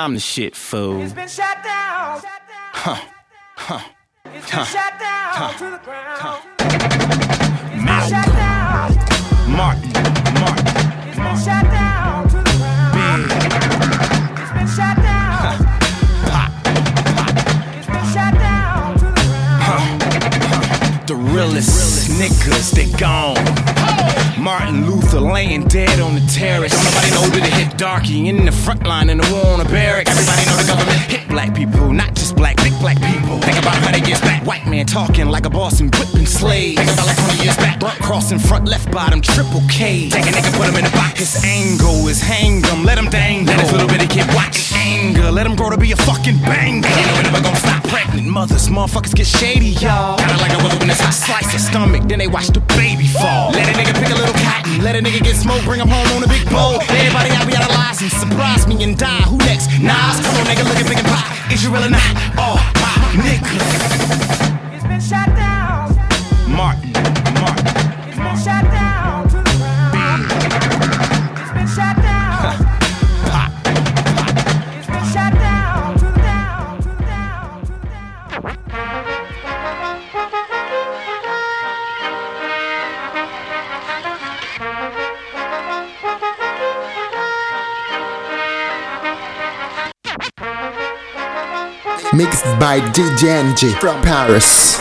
I'm the shit, fool. It's been shut down. Huh. Huh. It's been shut down Huh. to the ground. Huh. It's been Malcolm. down. Martin. Martin. It's been shut down to the ground. It's been shut down. It's been shut down to the ground. Huh? The realest niggas, they gone. Martin Luther laying dead on the terrace. Don't nobody know that it hit darky in the front line in the war on the barracks. Everybody know the government hit black people, not just black, big black people. Think about how they years back. White man talking like a boss and whipping slaves. Think about like 20 years back. Blunt crossing front, left bottom, triple K. Take a nigga, put him in the box. His angle is hang him, let him dangle. Let his little bitty kid watch anger. Let him grow to be a fucking banger. Know we never gonna stop pregnant mothers. Motherfuckers get shady, y'all. Kinda like a wilderness hot slice of stomach, then they watch the baby fall. Let a nigga pick a little cotton, let a nigga get smoked, bring him home on a big bowl. Everybody out, we out of license, surprise me and die. Who next? Nas, come on, nigga, look at big and pop. Is you real or not? Oh, my nigga. It's been shut down. Mixed by DJ NG from Paris.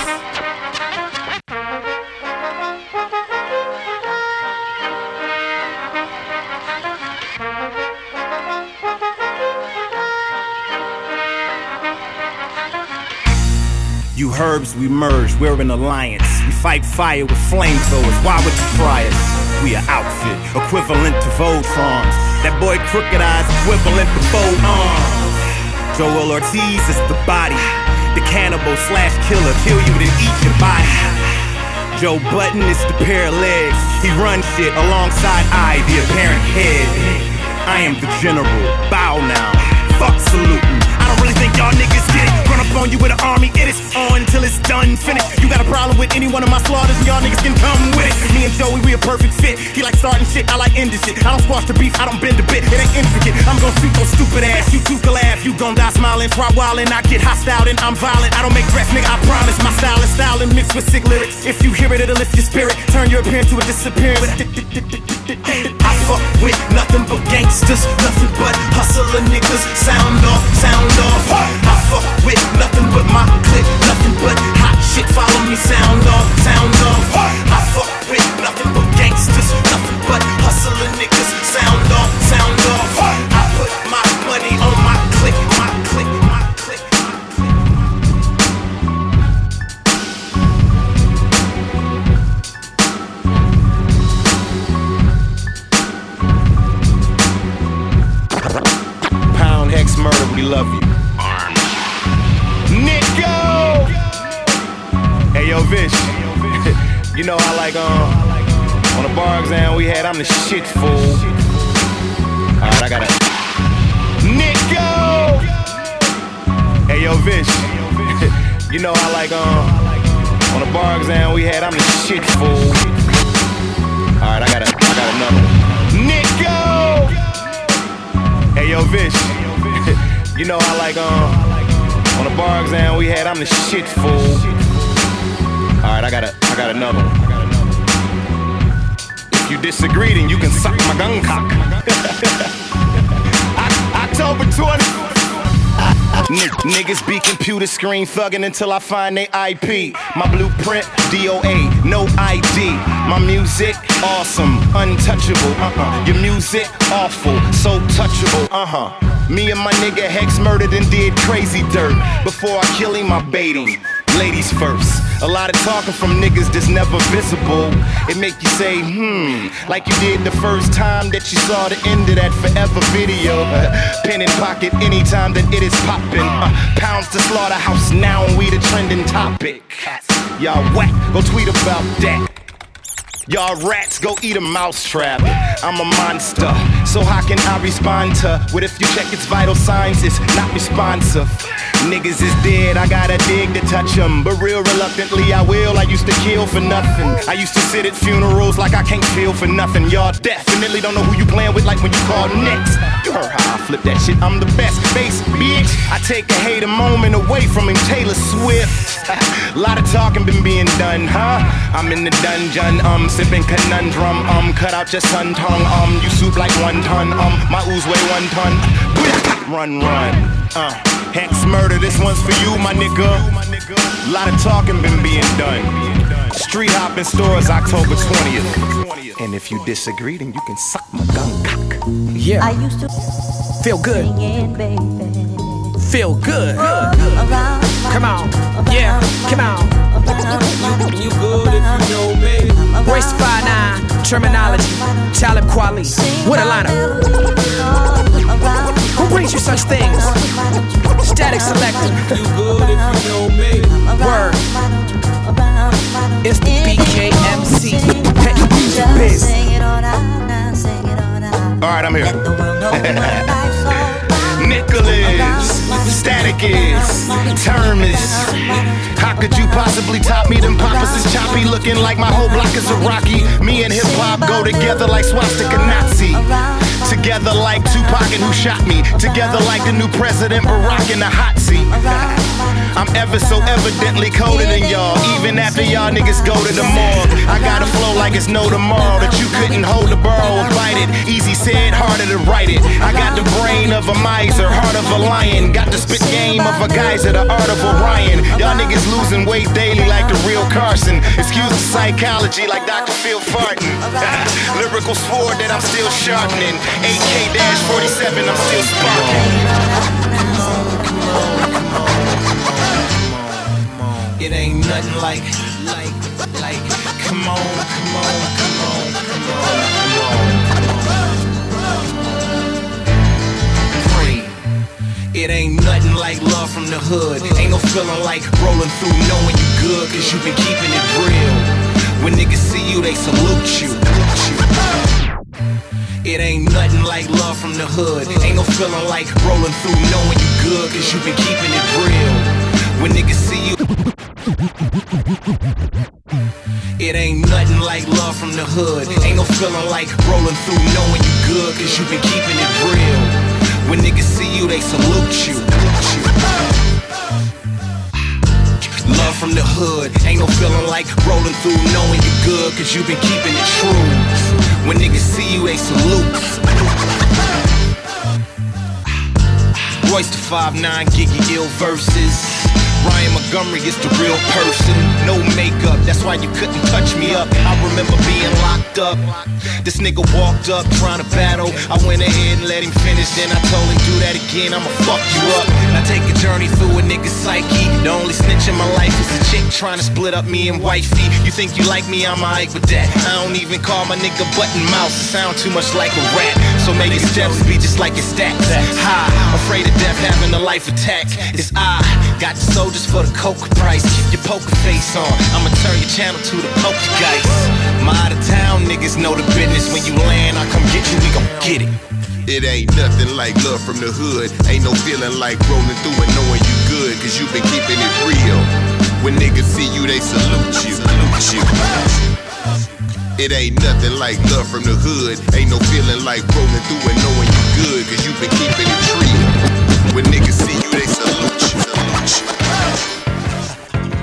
You herbs, we merge, we're an alliance. We fight fire with flamethrowers. Why would you try us? We are outfit, equivalent to Voltrons. That boy Crooked I's, equivalent to arms. Joel Ortiz is the body. The cannibal slash killer, kill you then eat your body. Joe Budden is the pair of legs. He runs shit alongside I, the apparent head. I am the general. Bow now. Fuck saluting. I really think y'all niggas get it. Run up on you with an army, it is on until it's done, finished. You got a problem with any one of my slaughters, y'all niggas can come with it. Me and Joey, we a perfect fit. He like starting shit, I like ending shit. I don't squash the beef, I don't bend a bit. It ain't intricate. I'm gonna shoot those stupid ass. You two can laugh, you gon' die smiling. Try wildin', I get hostile and I'm violent. I don't make threats, nigga, I promise. My style is style and mixed with sick lyrics. If you hear it, it'll lift your spirit. Turn your appearance to a disappearance. I fuck with nothing but gangsters, nothing but hustler niggas. Sound off, sound off. I fuck with nothing but my clique, nothing but hot shit. Follow me, sound off, sound off. I fuck with nothing but gangsters, nothing but hustler niggas. Sound off, sound off. I put my money on my clique, my clique, my clique. Pound Hex Murda, we love you. Vish. you know I like um on the bar exam we had, I'm the shit fool. Alright, I gotta. Nico! Hey yo, Vish. you know I like um on the bar exam we had, I'm the shit fool. Alright, I gotta I got another one. Nico! Hey yo, Vish. you know I like um on the bar exam we had, I'm the shit fool. Alright, I got a I got another one. If you disagree, then you can suck my gun cock. October 20th. N- niggas be computer screen thugging until I find they IP. My blueprint, DOA, no ID. My music, awesome, untouchable. Uh-uh. Your music, awful, so touchable. Uh-huh. Me and my nigga Hex murdered and did crazy dirt. Before I kill him, I bait him. Ladies first. A lot of talking from niggas that's never visible. It make you say, hmm, like you did the first time that you saw the end of that forever video. Pen in pocket anytime that it is popping. Uh, pounds to slaughterhouse now, and we the trending topic. Y'all whack, go tweet about that. Y'all rats go eat a mousetrap. I'm a monster, so how can I respond to what if you check its vital signs? It's not responsive. Niggas is dead, I gotta dig to touch them. But real reluctantly, I will. I used to kill for nothing. I used to sit at funerals like I can't feel for nothing. Y'all definitely don't know who you playing with, like when you call next. You heard how I flip that shit, I'm the best. Face, bitch. I take a hater moment away from him, Taylor Swift. Lot of talking been being done, huh? I'm in the dungeon, um, sipping conundrum, um, cut out your sun tongue, um, you soup like one ton, um, my ooze weigh one ton. Run, run, uh, Hex Murda, this one's for you, my nigga. A lot of talking been being done. Street hopping stores, October 20th. And if you disagree, then you can suck my gun cock. Yeah. I used to Feel good. sing it, baby. Feel good. Around, Come on. Yeah. Come on. You good if you know me. Race 5 Termanology. Talib Kweli. What a lineup. Who brings you such things? Statik Selektah. You good if you know me. Word. It's the BKMC. Petty Music Biz. Sing it all out now, sing it all out. All right, I'm here. the world know what life's all about. Nicholas, static is, term is. How could you possibly top me? Them poppers is choppy, looking like my whole block is a Rocky. Me and hip hop go together like swastika Nazi. Together like Tupac and who shot me. Together like the new president Barack in the hot seat. Ever so evidently colder than y'all. Even after y'all niggas go to the morgue. I got a flow like it's no tomorrow that you couldn't hold the burrow or bite it. Easy said, harder to write it. I got the brain of a miser, heart of a lion. Got the spit game of a geyser, the art of Orion. Y'all niggas losing weight daily like the real Carson. Excuse the psychology like Dr. Phil Farton. Lyrical sword that I'm still sharpening. AK 47, I'm still sparking. It ain't nothing like, like, like, come on, come on, come on, come on, come on. It ain't nothing like love from the hood. Ain't no feeling like rolling through knowing you good, cause you been keeping it real. When niggas see you, they salute you. It ain't nothing like love from the hood. Ain't no feeling like rolling through knowing you good, cause you been keeping it real. When niggas see you. It ain't nothing like love from the hood. Ain't no feeling like rolling through knowing you good, cause you been keeping it real. When niggas see you, they salute you. Love from the hood, ain't no feeling like rolling through knowing you good, cause you been keeping it true. When niggas see you, they salute. Royce the 5'9, Giggy ill verses. Ryan Montgomery is the real person. No makeup, that's why you couldn't touch me up. I remember being locked up. This nigga walked up trying to battle. I went ahead and let him finish. Then I told him, do that again, I'ma fuck you up. I take a journey through a nigga's psyche. The only snitch in my life is a chick trying to split up me and wifey. You think you like me, I'm alright with that. I don't even call my nigga Budden mouse. It sound too much like a rat. So make your steps be just like your stacks. High, afraid of death, having a life attack. It's I, got the soldiers for the coke price. Keep your poker face on. I'ma turn your channel to the poker guys. My out of town niggas know the business. When you land, I come get you, we gon' get it. It ain't nothing like love from the hood. Ain't no feeling like rolling through and knowing you good, cause you been keeping it real. When niggas see you, they salute you. It ain't nothing like love from the hood. Ain't no feeling like rolling through and knowing you good, cause you been keeping it real. When niggas see you, they salute.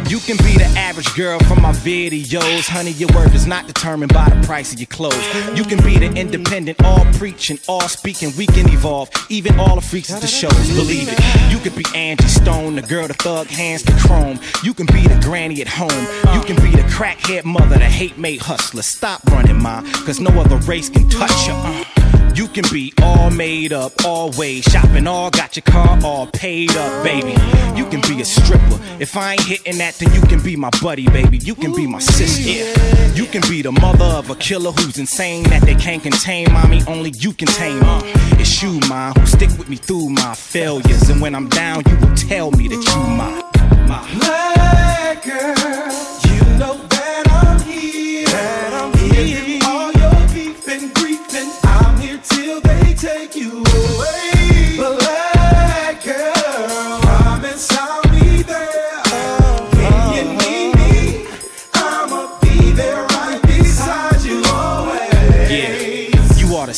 You can be the average girl from my videos. Honey, your worth is not determined by the price of your clothes. You can be the independent, all preaching, all speaking. We can evolve, even all the freaks at the shows. Believe it. You could be Angie Stone, the girl, the thug, hands the chrome. You can be the granny at home. You can be the crackhead mother, the hate made hustler. Stop running, ma, cause no other race can touch you. Uh. You can be all made up, always shopping, all got your car all paid up, baby. You can be a stripper. If I ain't hitting that, then you can be my buddy, baby. You can be my sister. You can be the mother of a killer who's insane that they can't contain, mommy. Only you can tame her. It's you, ma, who stick with me through my failures, and when I'm down, you will tell me that you my, my. Hey girl,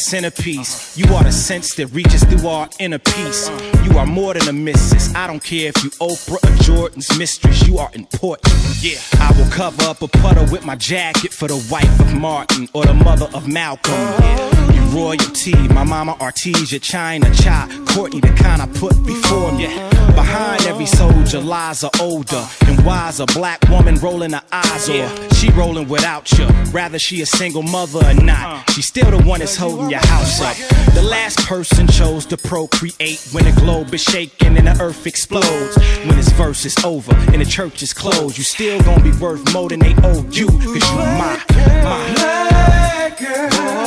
centerpiece. You are the sense that reaches through our inner peace. You are more than a missus. I don't care if you Oprah or Jordan's mistress. You are important. Yeah, I will cover up a puddle with my jacket for the wife of Martin or the mother of Malcolm. Yeah, you royalty. My mama Artesia, China, Cha, Courtney, the kind I put before me. Behind every soldier lies a older and wiser black woman rolling her eyes or she rolling without you. Rather she a single mother or not. Uh. She still the one that's holding your house up. The last person chose to procreate when the globe is shaking and the earth explodes. When this verse is over and the church is closed, you still gonna be worth more than they owe you. Cause you my, my. Black girl,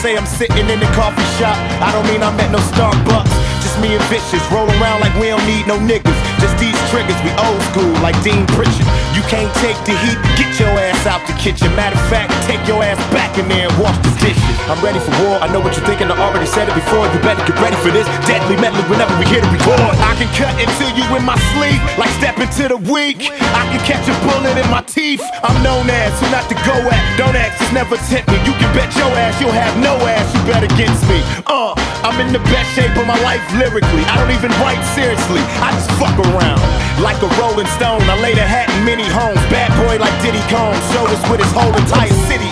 say I'm sitting in the coffee shop. I don't mean I'm at no Starbucks. Just me and bitches roll around like we don't need no niggas. Just these triggers, we old school like Dean Pritchard. You can't take the heat, get your ass out the kitchen. Matter of fact, take your ass back in there and wash the dishes. I'm ready for war. I know what you're thinking. I already said it before. You better get ready for this. Deadly Medley whenever we hear the record. I can cut into you in my sleep, like step into the week. I can catch a bullet in my teeth. I'm known as who not to go at. Don't ask, just never tempt me. You can bet your ass you'll have no ass. You bet against me. Uh, I'm in the best shape of my life lyrically. I don't even write seriously. I just fuck around. Like a rolling stone, I laid a hat in many homes. Bad boy like Diddy Combs. Showed us with his whole entire city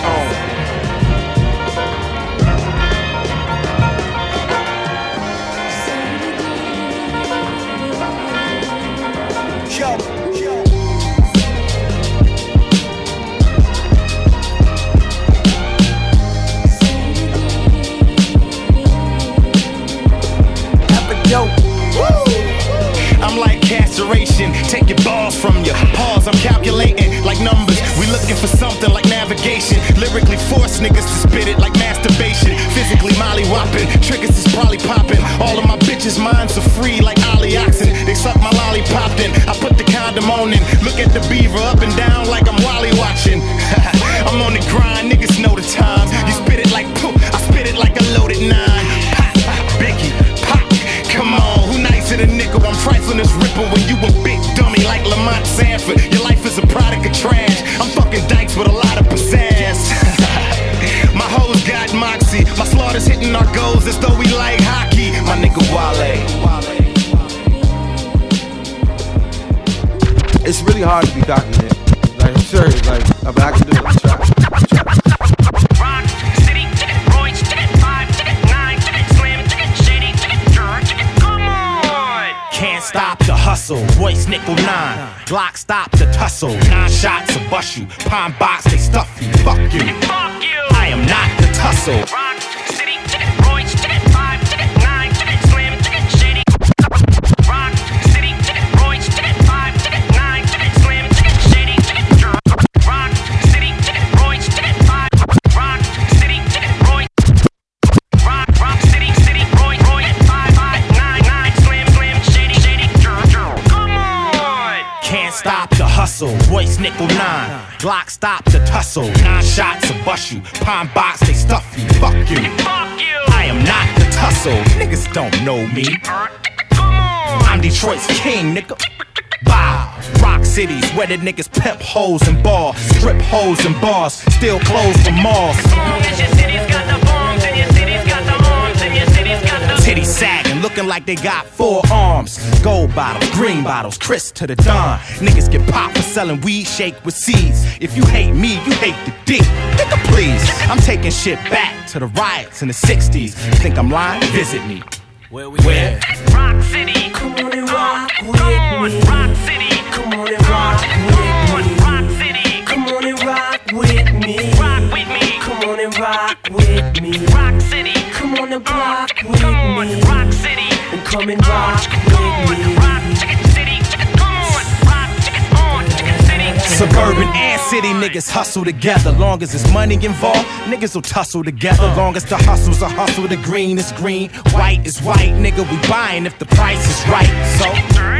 you. Pine tussle. Nine shots to bust you. Pine box they stuff you. Fuck you. Fuck you! I am not the tussle. Niggas don't know me. Come on! I'm Detroit's king, nigga. Bow. Rock cities where the niggas pimp hoes and bars. Strip hoes and bars. Still closed for malls. Looking like they got four arms. Gold bottles, green bottles, crisp to the dawn. Niggas get popped for selling weed shake with seeds. If you hate me, you hate the D. Nigga, please. I'm taking shit back to the riots in the 60s. Think I'm lying? Visit me. Where we Where? Rock City. Come on and uh, rock with me. Rock City. Come on and rock with me. Rock City. Come on and rock with me. Rock with me. Come on and rock with me. Rock City. Come on and uh, rock with me. Come and rock with me. Suburban and city niggas hustle together. Long as there's money involved, niggas will tussle together. Long as the hustle's a hustle, the green is green, white is white. Nigga, we buying if the price is right. So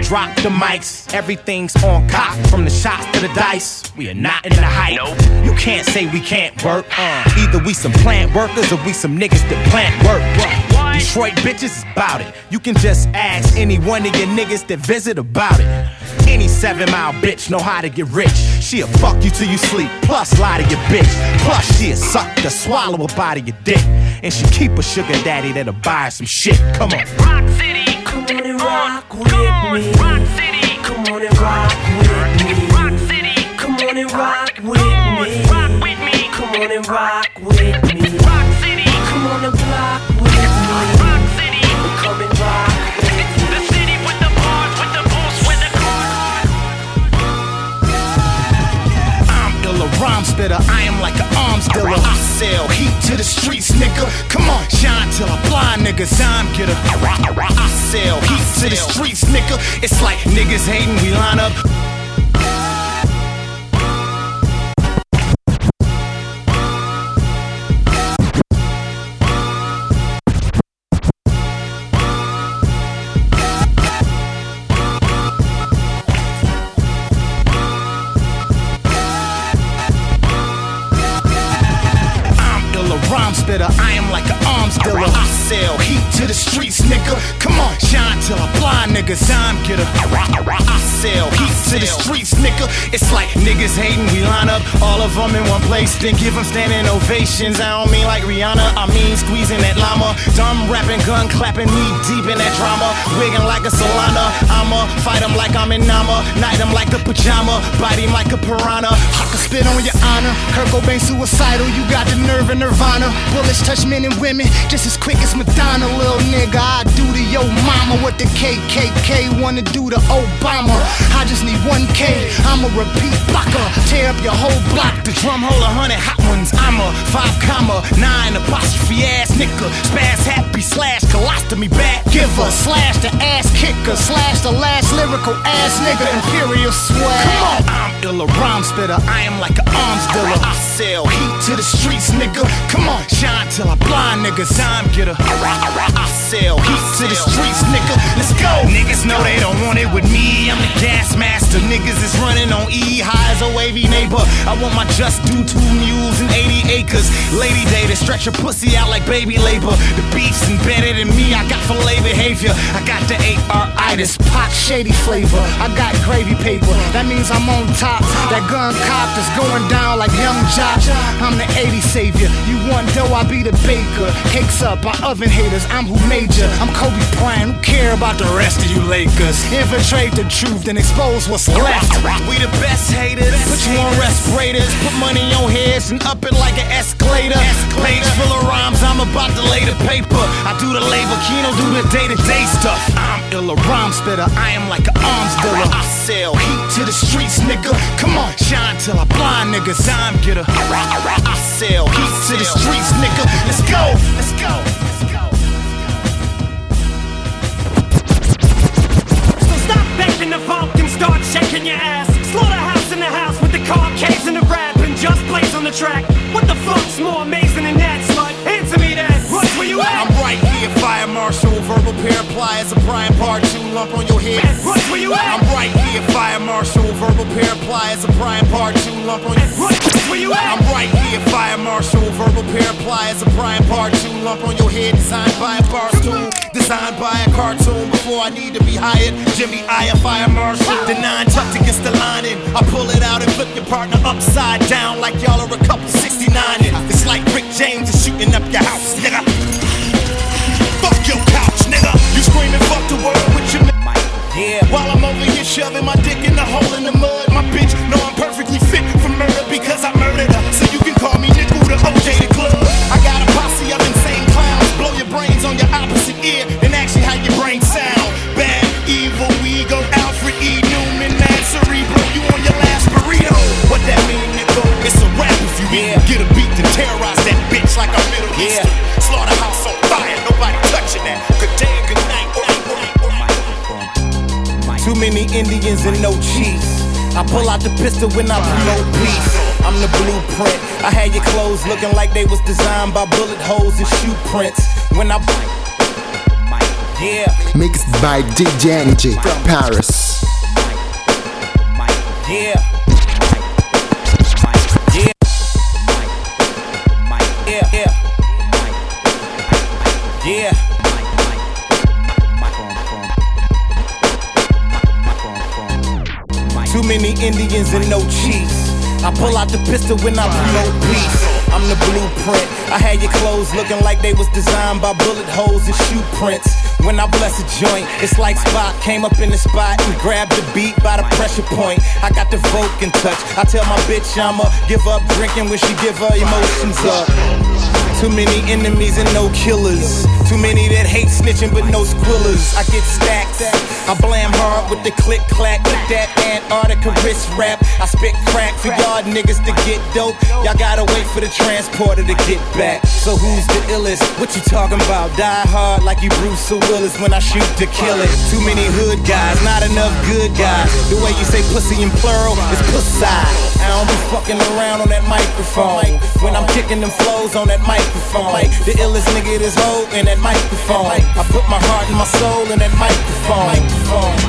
drop the mics, everything's on cock. From the shots to the dice, we are not in the hype. You can't say we can't work. Uh, either we some plant workers or we some niggas that plant work. Detroit bitches is about it. You can just ask any one of your niggas that visit about it. Any seven mile bitch know how to get rich. She'll fuck you till you sleep, plus lie to your bitch. Plus she'll suck the swallow up out of your dick. And she keep a sugar daddy that'll buy her some shit. Come on. Rock City. Come on and rock with me. Rock City. Come on and rock with me. Rock City. Come on and rock with me. Rock with me. Come on and rock with me. Rhyme spitter. I am like an arms dealer. I sell heat to the streets, nigga. Come on, shine till I blind niggas. Time getter. I sell heat to the streets, nigga. It's like niggas hating, we line up. Rhyme spitter. I am like an arms dealer. I sell heat to the streets, nigga. Come on, shine till I blind niggas. Time getter. I sell heat to the streets, nigga. It's like niggas hating, we line up all of them in one place. Then give them standing ovations. I don't mean like Rihanna, I mean squeezing that llama. Dumb rapping, gun clapping, knee deep in that drama. Wigging like a Solana. I'ma fight him like I'm in Nama. Night him like a pajama. Bite him like a piranha. I can spit on your honor. Kurt Cobain suicidal, you got the nerve and nirvana. Bullets touch men and women just as quick as Madonna, little nigga. I do to your mama what the KKK wanna do to Obama. I just need 1K, I'm a repeat blocker. Tear up your whole block. The drum hold a hundred hot ones. I'm a five comma nine apostrophe ass nigga. Spaz happy slash colostomy bad giver. Slash the ass kicker. Slash the last lyrical ass nigga. Imperial swag. Come on, I'm ill, a rhyme spitter. I am like an arms dealer. I sell heat to the streets, nigga. Come on, shine till I blind niggas. Time getter. I sell heat to the streets, nigga. Let's go. Niggas know they don't want it with me. I'm the gas master. Niggas is running on E high as oh, a wavy neighbor. I want my just due two mules and 80 acres. Lady day to stretch your pussy out like baby labor. The beef's embedded in me. I got filet behavior. I got the AR-itis, pot shady flavor. I got gravy paper. That means I'm on top. That gun cop that's going down like young Josh. I'm the 80 savior. You want dough, I be the baker. Cakes up, I oven haters. I'm who major. I'm Kobe Bryant. Who care about the rest of you Lakers? Infiltrate the truth and expose what's left. We the best haters. Put you on respirators. Put money on heads and up it like an escalator. Page full of rhymes. I'm about to lay the paper. I do the labor. Kino do the day to day stuff. I'm ill, a rhyme spitter. I am like an arms dealer. I sell heat to the streets, nigga. Come on, shine till I blind niggas. Time getter. I sell heat to the streets, nigga. Let's go. Let's go. Let's go. So stop begging the funk and start shaking your ass. Slaughterhouse in the house with the car caves and the rap and just plays on the track. What the fuck's more amazing than that, slut? Answer me that. Rush where you at? I'm right here, fire marshal, verbal pair of pliers, a Brian part two lump on your head. Rush where you at? I'm right here, fire marshal, pair pliers, a Brian part two lump on your Rush where you at? I'm right here, fire marshal, verbal pair of pliers, a Brian part two lump on your head, designed by a barstool, designed by a cartoon. Before I need to be hired, Jimmy I a fire marshal. Ah! The nine tucked against the lining, I pull it out and flip your partner upside down like y'all are a couple 69 It's like Rick James is shooting up your house, nigga. Fuck your couch. Nigga. You screaming, fuck the world with your Yeah. While I'm over here shoving my dick in the hole in the mud, my bitch know I'm perfectly fit for murder because I murdered her. So you can call me Nickel the OJ the Club. I got a posse of insane clowns, blow your brains on your opposite ear, and actually how your brain sound. Bad, evil, we go Alfred E. Neuman, mad cerebral. You on your last burrito? What that mean, Nickel? It's a rap if you Yeah. get a beat and terrorize that bitch like a Middle Yeah. Eastern. Slaughterhouse on fire, nobody touching that. Good day good many Indians and no chiefs. I pull out the pistol when I promote peace. I'm the blueprint. I had your clothes looking like they was designed by bullet holes and shoe prints. When I bite, yeah, Mixed by DJ Paris. Yeah. Indians and no chiefs. I pull out the pistol when I promote peace. I'm the blueprint. I had your clothes looking like they was designed by bullet holes and shoe prints. When I bless a joint, it's like Spock came up in the spot and grabbed the beat by the pressure point. I got the Vulcan touch. I tell my bitch I'ma give up drinking when she give her emotions up. Too many enemies and no killers. Too many that hate snitching but no squillers. I get stacked. I blam hard with the click clack with that Antarctica wrist wrap. I spit crack for y'all niggas to get dope. Y'all gotta wait for the transporter to get back. So who's the illest? What you talking about? Die hard like you Bruce Willis when I shoot to kill it. Too many hood guys, not enough good guys. The way you say pussy in plural is pussy. I don't be fucking around on that microphone. When I'm kicking them flows on that microphone. The illest nigga is hoe in that microphone. I put my heart and my soul in that microphone.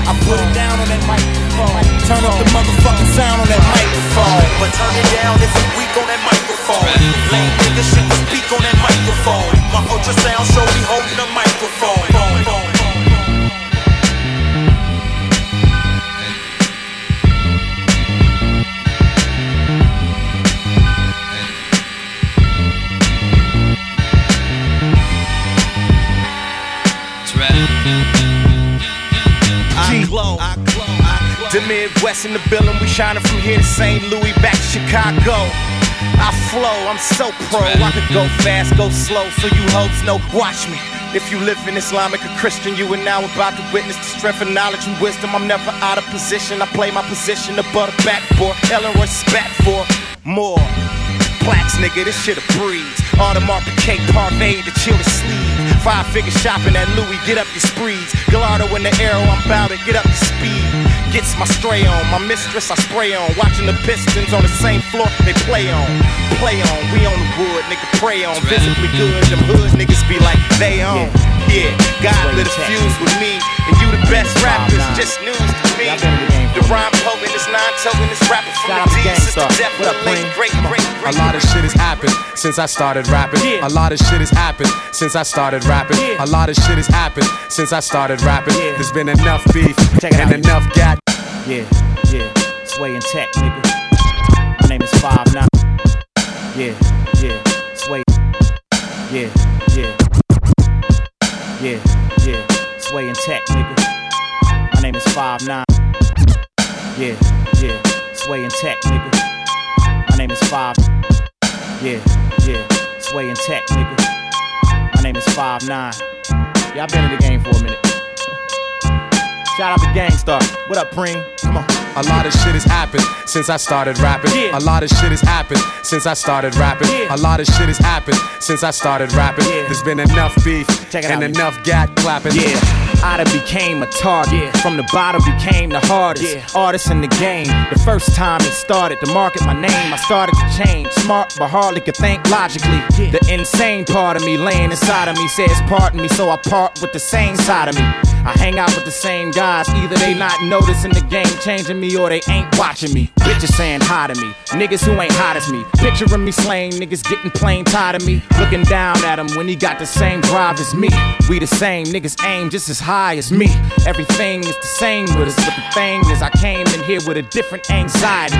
I put it down on that microphone. Turn up the motherfucking sound on that microphone. But turn it down if you weak on that microphone. Lame niggas shouldn't speak on that microphone. My ultrasound show me holding the microphone. The Midwest in the building, we shining from here to St. Louis, back to Chicago. I flow, I'm so pro. I could go fast, go slow, so you hopes know. Watch me. If you live in Islamic or Christian, you are now about to witness the strength of knowledge and wisdom. I'm never out of position. I play my position above the backboard. Elroy spat for more. Plaques, nigga, this shit a breeze. Audemars Piguet, Parfait, the chill the sleep. Five figure shopping at Louis, get up your sprees. Gallardo in the arrow, I'm bout to get up to speed. Gets my stray on, my mistress I spray on. Watching the Pistons on the same floor they play on. Play on, we on the wood, nigga, pray on. Visibly good, them hood niggas be like, they on. Yeah, God lit a fuse with me. And you the best rappers, just news to me. The rhyme potent is nine token, this rapper from Shout the D, sister Gang Starr. Def, What up, late, Queen? great, great, great. A lot of shit has happened since I started rapping. Yeah. A lot of shit has happened since I started rapping. Yeah. A lot of shit has happened since I started rapping. Yeah. There's been enough beef Check and out. enough gat. Yeah, yeah, Sway and Tech, nigga. My name is Five Nine. Yeah, yeah, Sway. Yeah, yeah, yeah, yeah, Sway and Tech, nigga. My name is Five Nine. Yeah, yeah, Sway and Tech, nigga. My name is Five. Yeah, yeah, Sway and Tech, nigga. My name is Five Nine. Yeah, I've been in the game for a minute. Shout out to Gang Starr. What up, Preem? Come on. A lot of shit has happened since I started rapping. Yeah. A lot of shit has happened since I started rapping. Yeah. A lot of shit has happened since I started rapping. Yeah. There's been enough beef and out. enough gat clapping. Yeah, I done became a target. From the bottom became the hardest artist in the game. The first time it started to market my name, I started to change. Smart but hardly could think logically. The insane part of me laying inside of me says pardon me, so I part with the same side of me. I hang out with the same guys, either they not noticing the game changing me or they ain't watching me. Bitches saying hi to me, niggas who ain't hot as me. Picturing me slaying niggas getting plain tired of me. Looking down at him when he got the same drive as me. We the same, niggas aim just as high as me. Everything is the same with us, but the thing is, I came in here with a different anxiety.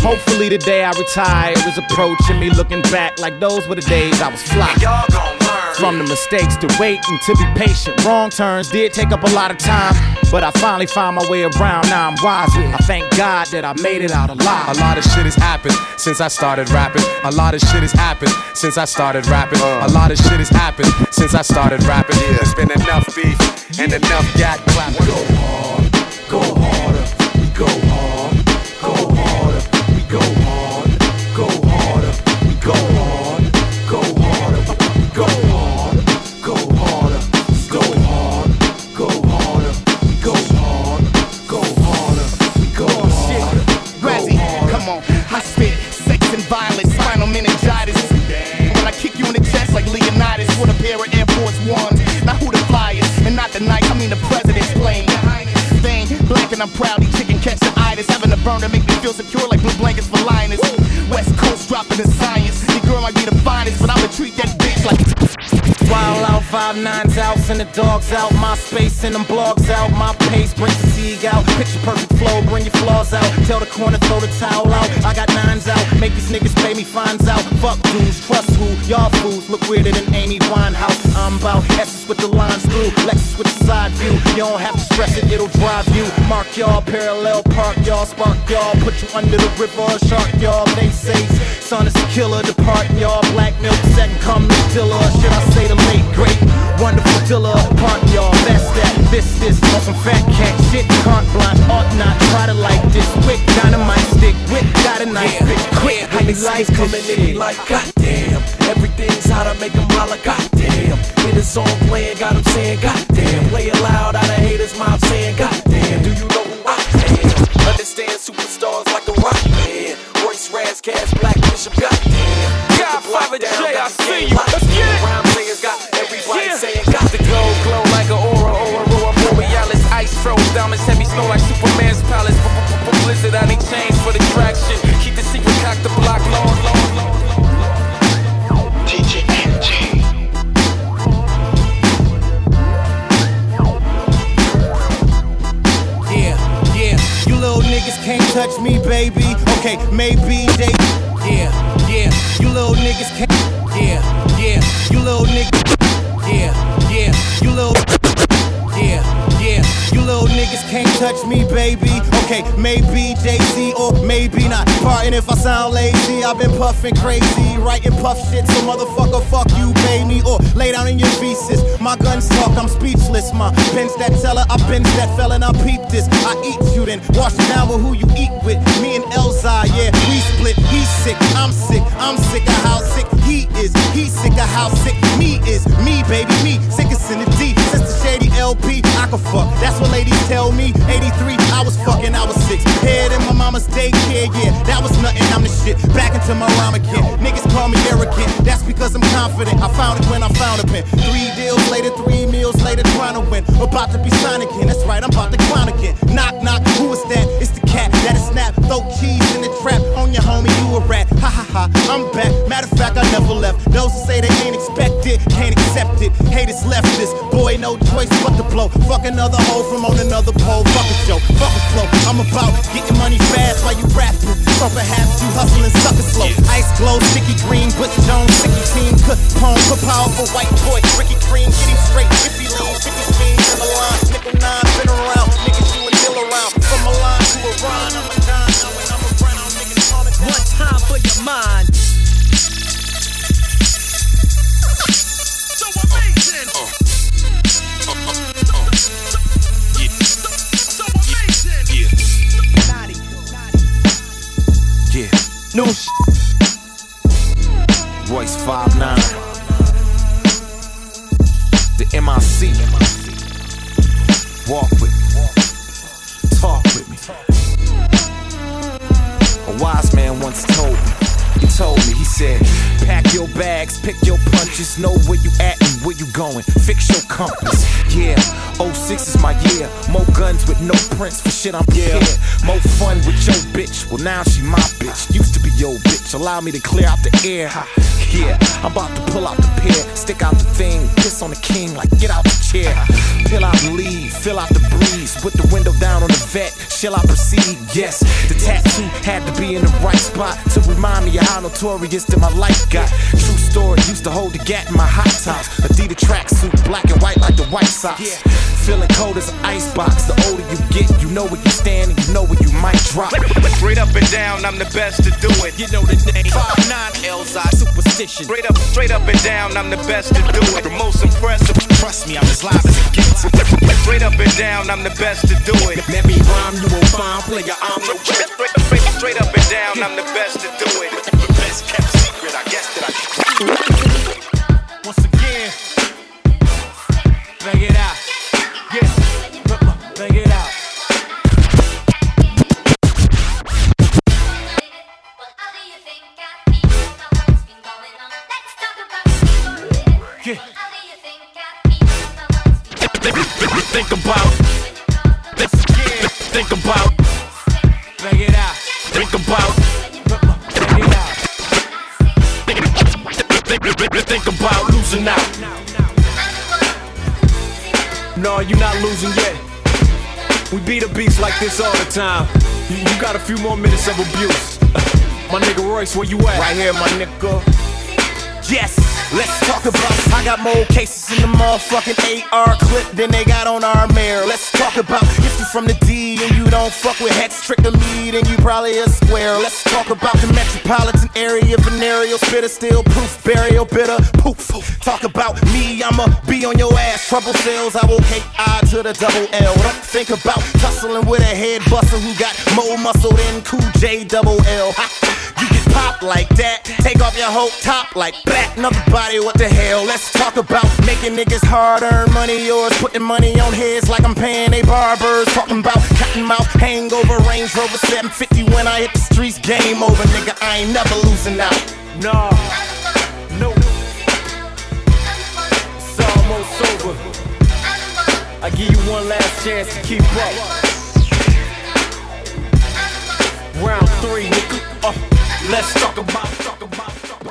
Hopefully, the day I retire is approaching me, looking back like those were the days I was fly. Y'all gon' learn. from the mistakes to wait and to be patient. Wrong turns did take up a lot of time, but I finally found my way around. Now I'm wiser. I thank God that I made it out alive. A lot of shit has happened since I started rapping. A lot of shit has happened since I started rapping. A lot of shit has happened since I started rapping. Yeah. There's been enough beef and enough gat clapping. We go hard, go harder, we go hard, send the dogs out. My space, send them blogs out. My pace brings the sieg out. Picture perfect flow, bring your flaws out. Tell the corner, throw the towel out. I got nines out, make these niggas pay me fines out. Fuck dudes, trust who? Y'all fools look weirder than Amy Winehouse. I'm about S's with the lines through, Lexus with the side view. You don't have to stress it, it'll drive you. Mark y'all, parallel park y'all, spark y'all. Put you under the river, shark y'all. They say son is a killer, departing y'all. Black milk, second coming dealer. Should I say the late great, wonderful dealer? Pardon y'all, that's that. This, this, on some fat cat shit. Can't blind, ought not try to like this. Quick, dynamite stick, with got a knife, bitch. Quick, How with these me like niggas coming this in me shit. like, goddamn. Everything's how to make them holler, goddamn. Hit a song playing, got them saying, goddamn. Play it loud, out of haters' mouth saying, goddamn. Do you know who I am? Understand superstars like a rock band. Royce, Raz, Cash, Black Bishop, goddamn. Godfather Down, J, got I see you. Diamonds heavy, snow like Superman's palace. B- b- b- Blizzard, I need change for the traction. Keep the secret, cock the block, long, long, long. DJ NG. Yeah, yeah, you little niggas can't touch me, baby. Okay, maybe they. Yeah, yeah, you little niggas can't. Yeah, yeah, you little niggas. Yeah, yeah, you little. You little niggas can't touch me, baby. Okay, maybe Jay Z or maybe not. Pardon if I sound lazy. I've been puffing crazy, writing puff shit. So motherfucker, fuck you, pay me or lay down in your feces. My guns talk, I'm speechless. My pen's that teller, I bench that fella, I peep this. I eat you, then wash it down with who you eat with. Me and Elzhi, yeah, we split. He's sick, I'm sick, I'm sick of how sick he is. He's sick of how sick me is. Me, baby, me, sick sickest in the D. The shady LP, I can fuck. That's what ladies tell me. 83, I was fucking, I was six. Head in my mama's daycare, yeah, that was nothing. I'm the shit. Back into my rhyme again. Niggas call me arrogant. That's because I'm confident. I found it when I found a pen. Three deals later, three meals later, trying to win. About to be signed again. That's right, I'm about to clown again. Knock, knock, who is that? It's the cat that is snap. Throw cheese in the trap. On your homie, you a rat. Ha ha ha, I'm back. Matter of fact, I never left. Those who say they ain't expect it, can't accept it. Haters left this. Boy, no choice but to blow. Fuck another hoe from on another pole. Fuck a joke, fuck a flow. I'm about getting money fast while you rapping. So perhaps you hustling sucker slow. Ice glow, sticky green, Butch Jones, sticky team. Capone, a powerful white boy. Ricky Cream, get him straight. If he lean, 50 fiends in the line. Nickel nine, been around. Niggas you and Dill around. From a line to a rhyme, I'm a dime. Now when I'm around, niggas calling down. One time for your mind. So amazing. So amazing. Yeah. New sh- Royce 5'9. The MIC. Walk with me. Talk with me. A wise man once told me. He told me, he said, pack your bags, pick your punches, know where you at and where you going. Fix your compass. Yeah, 06 is my year. More guns with no prints for shit I'm prepared. More fun with your bitch. Well, now she my bitch. Used to be your bitch. Allow me to clear out the air. Yeah, I'm about to pull out the pear, stick out the thing, piss on the king like get out the chair. Peel out the lead, fill out the breeze, with the window down on the vet. Shall I proceed? Yes, the tattoo had to be in the right spot to remind me of how notorious that my life got. True story, used to hold the gap in my hot tops. Adidas tracksuit, black and white like the White Sox. Feeling cold as an ice box. The older you get, you know where you stand and you know where you might drop. Straight up and down, I'm the best to do it. You know the name. Five nine LSI superstition. Straight up, straight up and down, I'm the best to do it. The most impressive. Trust me, I'm as live as it gets. Straight up and down, I'm the best to do it. Let me rhyme, you will find player. I'm the straight, straight, straight up and down, I'm the best to do it. The best kept secret, I guess that I. Once again, bang it out. Yeah, No, you're not losing yet. We beat a beast like this all the time. You, you got a few more minutes of abuse. My nigga Royce, where you at? Right here, my nigga. Yes, let's talk about. I got more cases in the motherfucking AR clip than they got on our mayor. Let's talk about if you from the D and you don't fuck with Hex Trick to me, then you probably a square. Let's talk about the metropolitan area, venereal spitter, still proof, burial, bitter, poof. Talk about me, I'ma be on your ass. Trouble sales, I will hate I to the double L. Don't think about tussling with a head buster who got more muscle than Cool J double L. Ha. You get popped like that, take off your whole top like black. Another body, what the hell? Let's talk about making niggas hard earn money. Yours putting money on heads like I'm paying they barbers. Talking about cotton mouth, hangover, Range Rover 750 when I hit the streets. Game over, nigga. I ain't never losing out. Nah, no. It's almost over. I give you one last chance to keep up. Round three, nigga. Uh, let's talk about,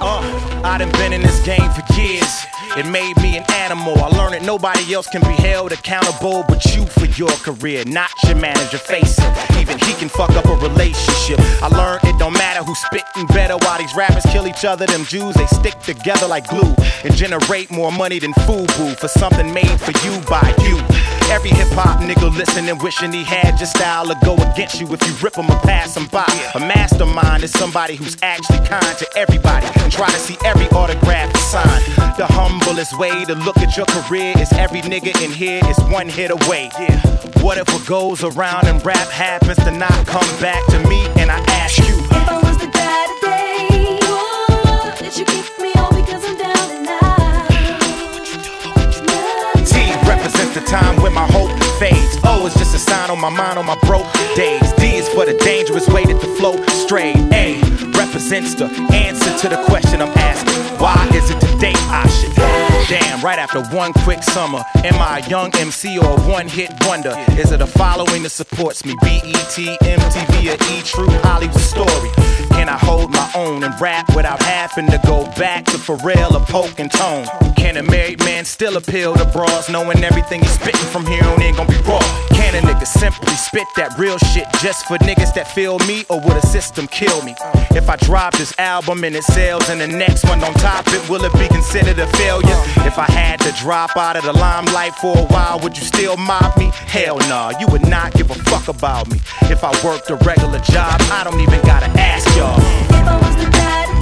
Uh, I done been in this game for years. It made me an animal. I learned that nobody else can be held accountable but you for your career, not your manager. Face it, even he can fuck up a relationship. I learned it don't matter who's spitting better while these rappers kill each other. Them Jews, they stick together like glue and generate more money than FUBU for something made for you by you. Every hip hop nigga listening, wishing he had your style to go against you if you rip him or pass him by. A mastermind is somebody who's actually kind to everybody and try to see every autograph you sign. The humblest way to look at your career is every nigga in here is one hit away. What if what goes around and rap happens to not come back to me? And I ask you, the time when my hope fades. O is just a sign on my mind on my broke days. D is for the dangerous way that the flow strayed. A represents the answer to the question I'm asking. Why is it today I should? Damn, right after one quick summer, am I a young MC or a one hit wonder? Is it a following that supports me? BET, MTV, or E True Hollywood Story? Can I hold my own and rap without having to go back to Pharrell or Poke and Tone? Can a married man still appeal to bras knowing everything he's spitting from here on in gonna be raw? Can a nigga simply spit that real shit just for niggas that feel me or would a system kill me? If I drop this album and it sells and the next one on top it, will it be considered a failure? If I had to drop out of the limelight for a while, would you still mob me? Hell nah, you would not give a fuck about me. If I worked a regular job, I don't even gotta ask y'all. If I was the guy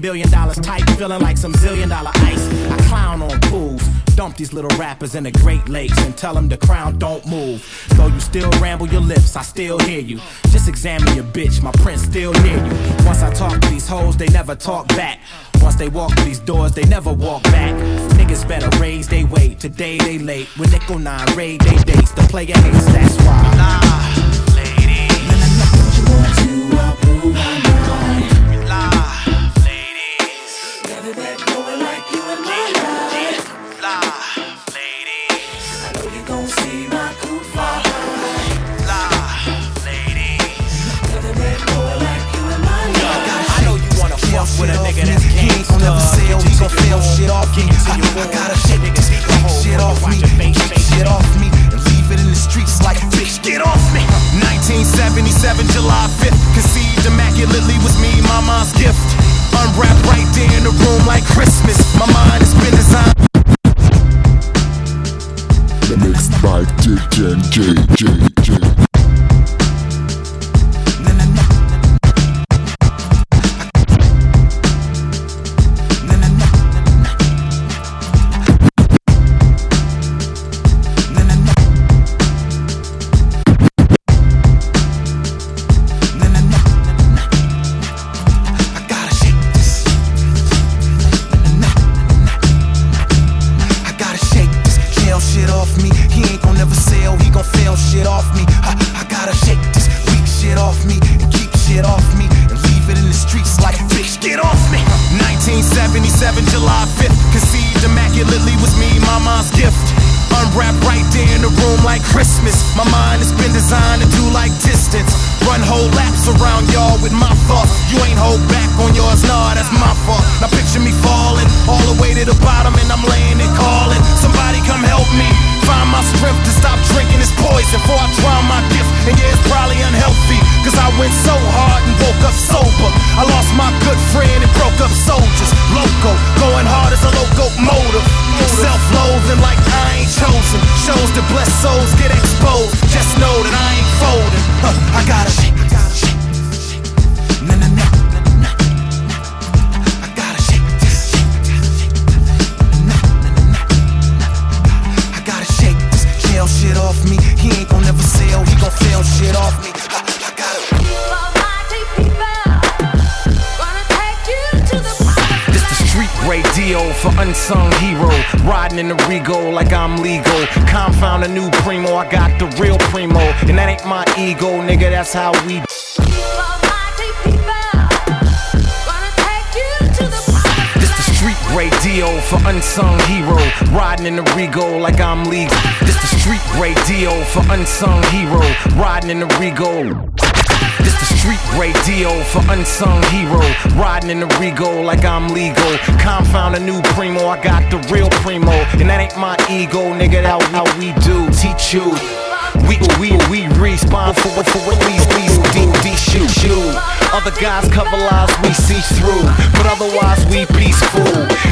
Billion dollars type, feeling like some zillion dollar ice. I clown on pools. Dump these little rappers in the Great Lakes and tell them the crown don't move. Though you still ramble your lips, I still hear you. Just examine your bitch, my prince still near you. Once I talk to these hoes, they never talk back. Once they walk through these doors, they never walk back. Niggas better raise they weight. Today they late. When Nickel 9 raid they dates. The player hates, that's why. Nah, lady. I off me. He ain't gon' never sell, he gon' fail shit off me. I, I gotta. This the street grade deal for unsung hero. Riding in the Rego like I'm legal. Confound a new primo, I got the real primo. And that ain't my ego, nigga, that's how we. Grade deal for unsung hero. Riding in the Rego like I'm legal. This the street great deal for unsung hero. Riding in the Rego. This the street great deal for unsung hero. Riding in the Rego like I'm legal. Confound a new primo, I got the real primo. And that ain't my ego, nigga, that how we do. Teach you. We we we respawn for for what these deep deep shoot shoot. Other guys cover lies we see through, but otherwise we peaceful.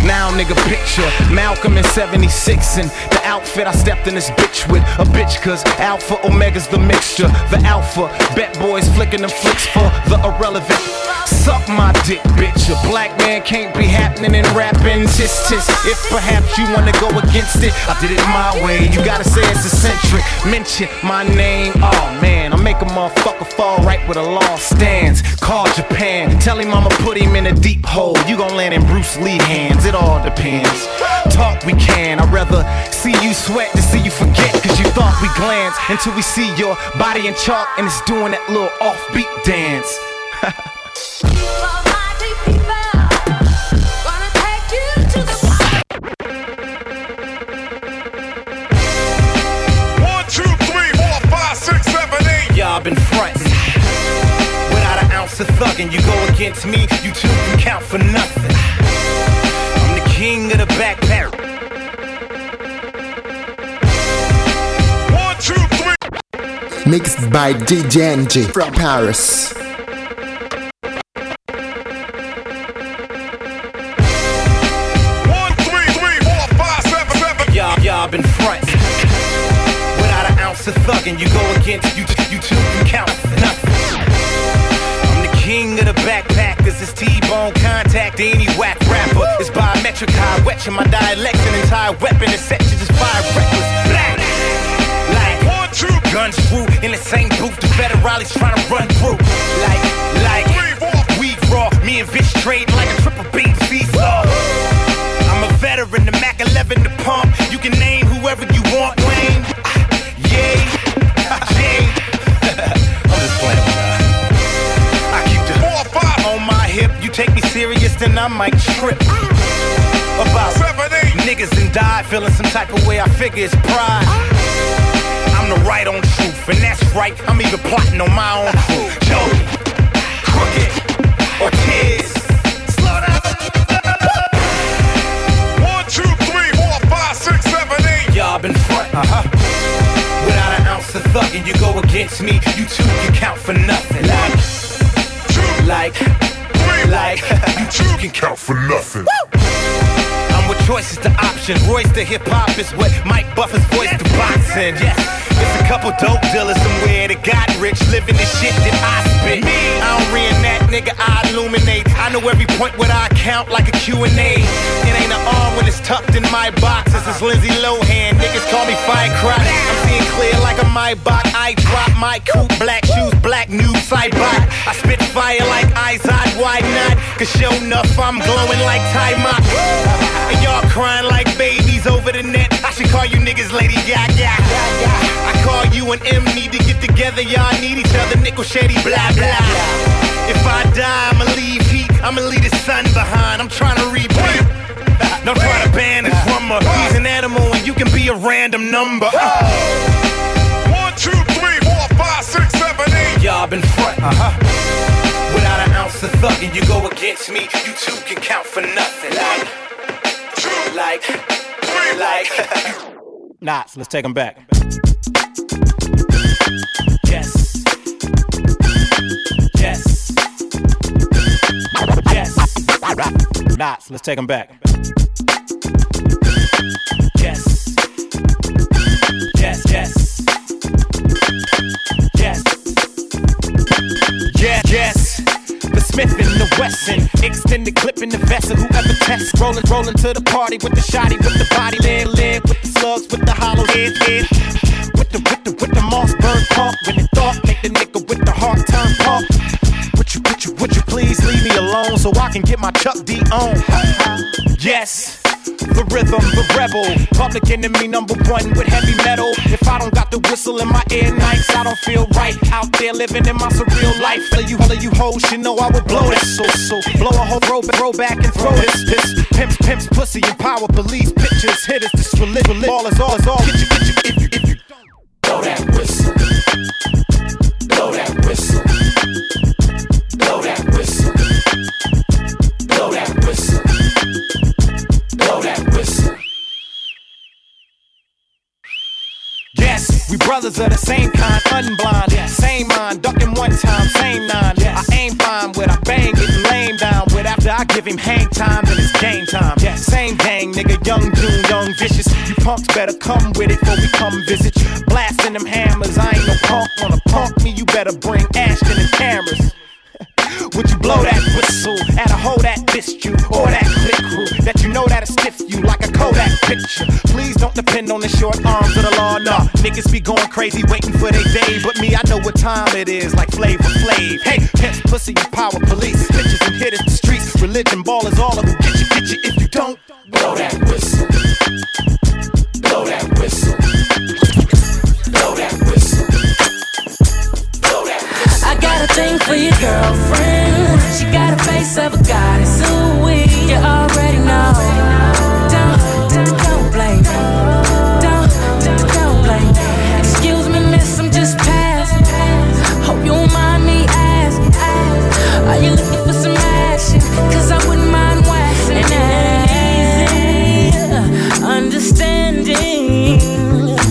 Now nigga picture Malcolm in 76 and the outfit I stepped in this bitch with a bitch cause Alpha Omega's the mixture. The Alpha bet boys flicking them flicks for the irrelevant. Suck my dick, bitch. A black man can't be happening in rapping. Tis tis. If perhaps you wanna go against it, I did it my way. You gotta say it's eccentric. Mention my name. Oh man, I make a motherfucker fall right where the law stands. Call Japan. Tell him I'ma put him in a deep hole. You gon' land in Bruce Lee hands. It all depends. Talk we can. I'd rather see you sweat than see you forget. Cause you thought we glance until we see your body in chalk and it's doing that little offbeat dance. Without an ounce of thugging, you go against me, you two can count for nothing. I'm the king of the. One, two, three. Mixed by DJ NG from Paris. One, three, three, four, five, seven, seven. Y'all, y'all been front. Without a of thugging, you go against you, you two can count for nothing. I'm the king of the backpackers. It's T-bone contact. Any whack rapper is biometric. I wet my dialects an entire weapon. It's set you just fire reckless. Black. Like One, two, guns through in the same booth. The federales trying to run through. Like, like three, four. we raw. Me and Vish trading like a triple beam seesaw. I'm a veteran, the Mac 11 the pump. You can name whoever you want, Wayne. Then I might trip. About niggas and die, feeling some type of way. I figure it's pride. I'm the right on truth, and that's right. I'm even plotting on my own crew. Joey, Crooked, Ortiz. Slow down. One, two, three, four, five, six, seven, eight. Y'all been front, uh-huh. Without an ounce of thugging, you go against me. You two can count for nothing. Like, like, like, you two can count for nothing. I'm with choice is the option. Royce the hip hop is what Mike Buffer's voice to boxing. Yes, it's a couple dope dealers somewhere that got rich, living the shit that I spit. Me, I don't reenact, nigga, I illuminate. I know every point what I count like a Q&A. Arm when it's tucked in my boxes. It's Lindsay Lohan. Niggas call me Firecrotch. I'm seeing clear like a Maybach. I drop my coupe, black shoes, black new sidebot. I spit fire like Izod, why not? Cause sure enough, I'm glowing like Ty Mach. And y'all crying like babies over the net. I should call you niggas Lady Gaga. I call you and Em need to get together. Y'all need each other. Nickel Shady, blah blah. If I die, I'ma leave heat. I'ma leave the sun behind. I'm trying to repeat. Don't try to ban a drummer. He's an animal and you can be a random number. One, two, three, four, five, six, seven, eight. Y'all been front, uh-huh. Without an ounce of thugging, you go against me. You two can count for nothing. Like, Two, like, three, like. So let's take them back. Yes. Yes. Yes. So let's take them back. Yes, yes. Yes. Yeah, yes. The Smith and the Wesson, extended clip in the vessel. Whoever tests, rolling, rolling to the party with the shotty, with the body, leg, leg, with the slugs, with the hollow head, head. With the, with the, with the Mossberg pump. When it thought, make the nigga with the heart turn pump. Would you, would you, would you please leave me alone so I can get my Chuck D on? Yes. The rhythm, the rebel, public enemy number one with heavy metal. If I don't got the whistle in my ear nights, I don't feel right. Out there living in my surreal life. All of you, all you hoes should know I will blow this. So, so, blow a whole throw, throw back and throw this. This pimps, pimps, pussy, and power, police, pictures, hitters, this religion, all is all is all. Get you, get you, if you, if you blow that whistle, blow that whistle, blow that we brothers of the same kind, unblind, same mind, ducking one time, same nine. I aim fine with, I bang, getting lame down with. After I give him hang time, then it's game time. Same gang, nigga, young June, young vicious. You punks better come with it before we come visit you. Blasting them hammers, I ain't no punk. Wanna punk me, you better bring Ashton and cameras. Would you blow that whistle at a hoe that dissed you or that click crew that you know that'll stiff you like a Kodak picture? Please don't depend on the short arms of the law. Nah, niggas be going crazy waiting for their day, but me I know what time it is, like Flavor Flav. Hey, pimps, pussy, and power police, bitches and hitters, the streets, religion, ballers, all of them. Get you, get you if you don't blow that whistle. Blow that whistle. Blow that whistle. Blow that whistle. I got a thing for your girlfriend. She got a face of a goddess. Ooh,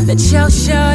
的悄悄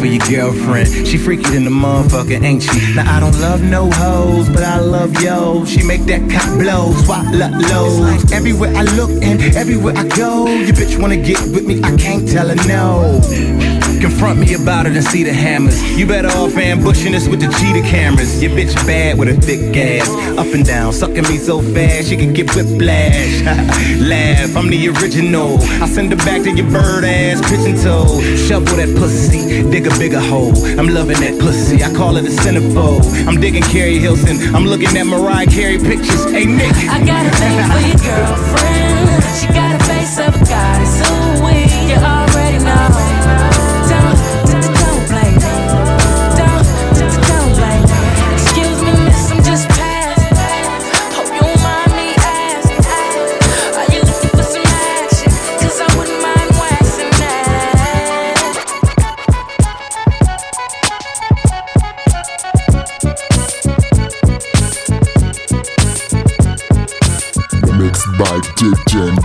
for your girlfriend. She freaky than the motherfucker, ain't she? Now I don't love no hoes, but I love yo. She make that cock blow, swallow lows. Everywhere I look and everywhere I go, your bitch wanna get with me. I can't tell her no. Confront me about it and see the hammers. You better off ambushing us with the cheetah cameras. Your bitch bad with a thick ass, up and down, sucking me so fast she can get whiplash. Laugh, I'm the original. I send her back to your bird ass, pigeon toe. Shovel that pussy, dig a bigger hole. I'm loving that pussy, I call it a centerfold. I'm digging Keri Hilson, I'm looking at Mariah Carey pictures. Hey Nick, I got a thing for your girlfriend. She got a face of a goddess. Ooh, we already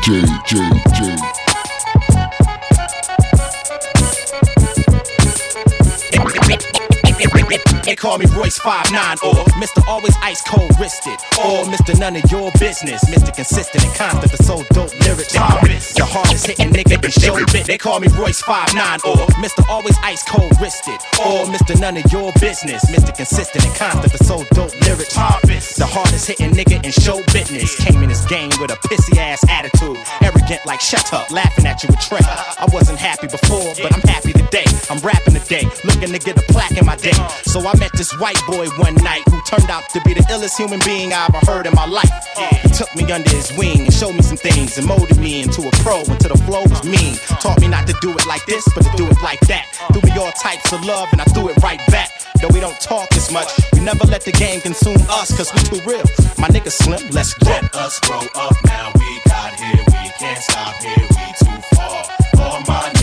J J. call me Royce 5'9 or Mr. Always Ice Cold Wristed or Mr. None of Your Business. Mr. Consistent and constant, the so dope lyrics. The hardest hitting nigga in show bit. They call me Royce 5'9 or Mr. Always Ice Cold Wristed or Mr. None of Your Business. Mr. Consistent and constant, the so dope lyrics. The hardest hitting nigga in show business. Came in this game with a pissy ass attitude. Arrogant like shut up, laughing at you with Trey. I wasn't happy before, but I'm happy today. I'm rapping today, looking to get a plaque in my day. So I met this white boy one night who turned out to be the illest human being I ever heard in my life. He took me under his wing and showed me some things and molded me into a pro until the flow was mean. Taught me not to do it like this, but to do it like that. Threw me all types of love and I threw it right back. Though we don't talk as much, we never let the game consume us cause we too real. My nigga slim, let's go. Let us grow up now. We got here, we can't stop here. We too far. All my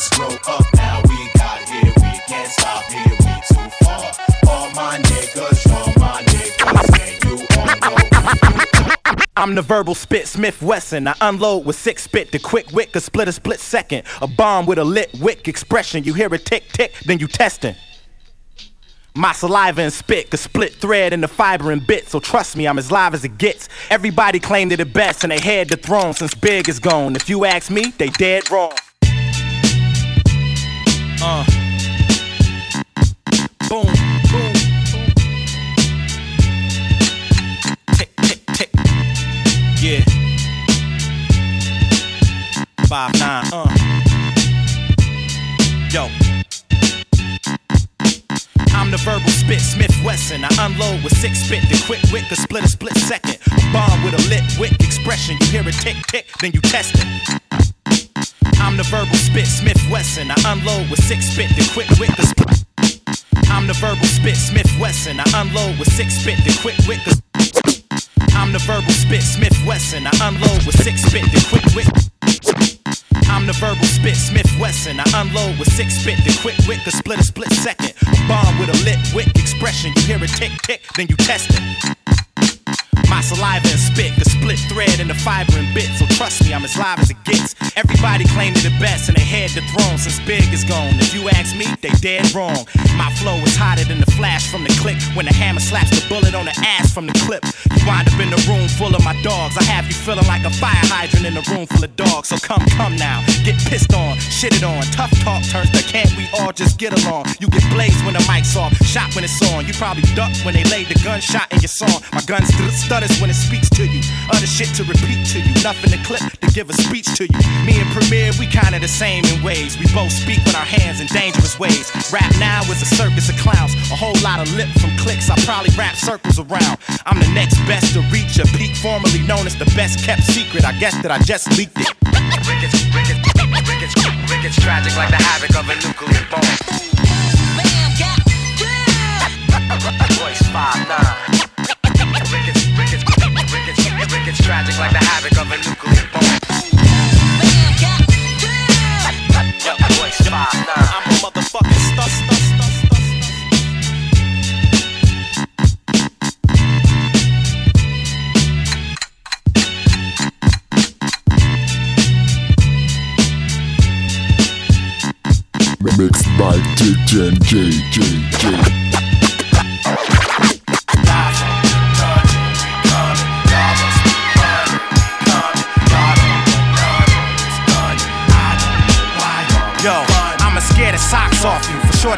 us grow up now. We got here, we can't stop here. We too far. All my niggas, all my niggas, and you all know. I'm the verbal spit, Smith Wesson. I unload with six spit, the quick wick, a split a split second. A bomb with a lit wick expression. You hear a tick tick, then you testing. My saliva and spit could split thread into fiber and bit. so trust me, I'm as live as it gets. Everybody claimed it the best and they had the throne since Big is gone. If you ask me, they dead wrong. Uh. Boom, boom. Tick, tick, tick. Yeah. Five nine, uh. Yo. I'm the verbal spit, Smith Wesson. I unload with six spit, the quick wit could split a split second. Bomb with a lit wit expression. You hear it tick tick, then you test it. I'm the verbal spit, Smith Wesson. I unload with six spit, the quick wit split. I'm the verbal spit, Smith Wesson. I unload with six spit, the quick wit could I'm the verbal spit, Smith Wesson. I unload with six spit, the quick wit. I'm the verbal spit, Smith Wesson. I unload with six spit, the quick wit could split a split second. Bomb with a lit wit expression. You hear it tick tick, then you test it. My saliva and spit the split thread into fiber and bits. So trust me, I'm as live as it gets. Everybody claimed it the best and they had the throne since Big is gone. If you ask me, they dead wrong. My flow is hotter than the flash from the click when the hammer slaps the bullet on the ass from the clip. You wind up in the room full of my dogs. I have you feeling like a fire hydrant in a room full of dogs. So come, come now, get pissed on, shitted on. Tough talk turns to can't we all just get along? You get blazed when the mic's off, shot when it's on. You probably duck when they laid the gunshot in your song. My gun st- stutters when it speaks to you. Other shit to repeat to you, nothing to clip to give a speech to you. Me and Premier, we kinda the same in ways. We both speak with our hands in dangerous ways. Rap now is a circus of clowns, a whole lot of lip from clicks. I probably rap circles around. I'm the next best to reach a peak, formerly known as the best kept secret. I guess that I just leaked it. Rickets, rickets, rickets, rickets, tragic like the havoc of a nuclear bomb. Royce 5 9. Like the havoc of a nuclear bomb. I'm a motherfucking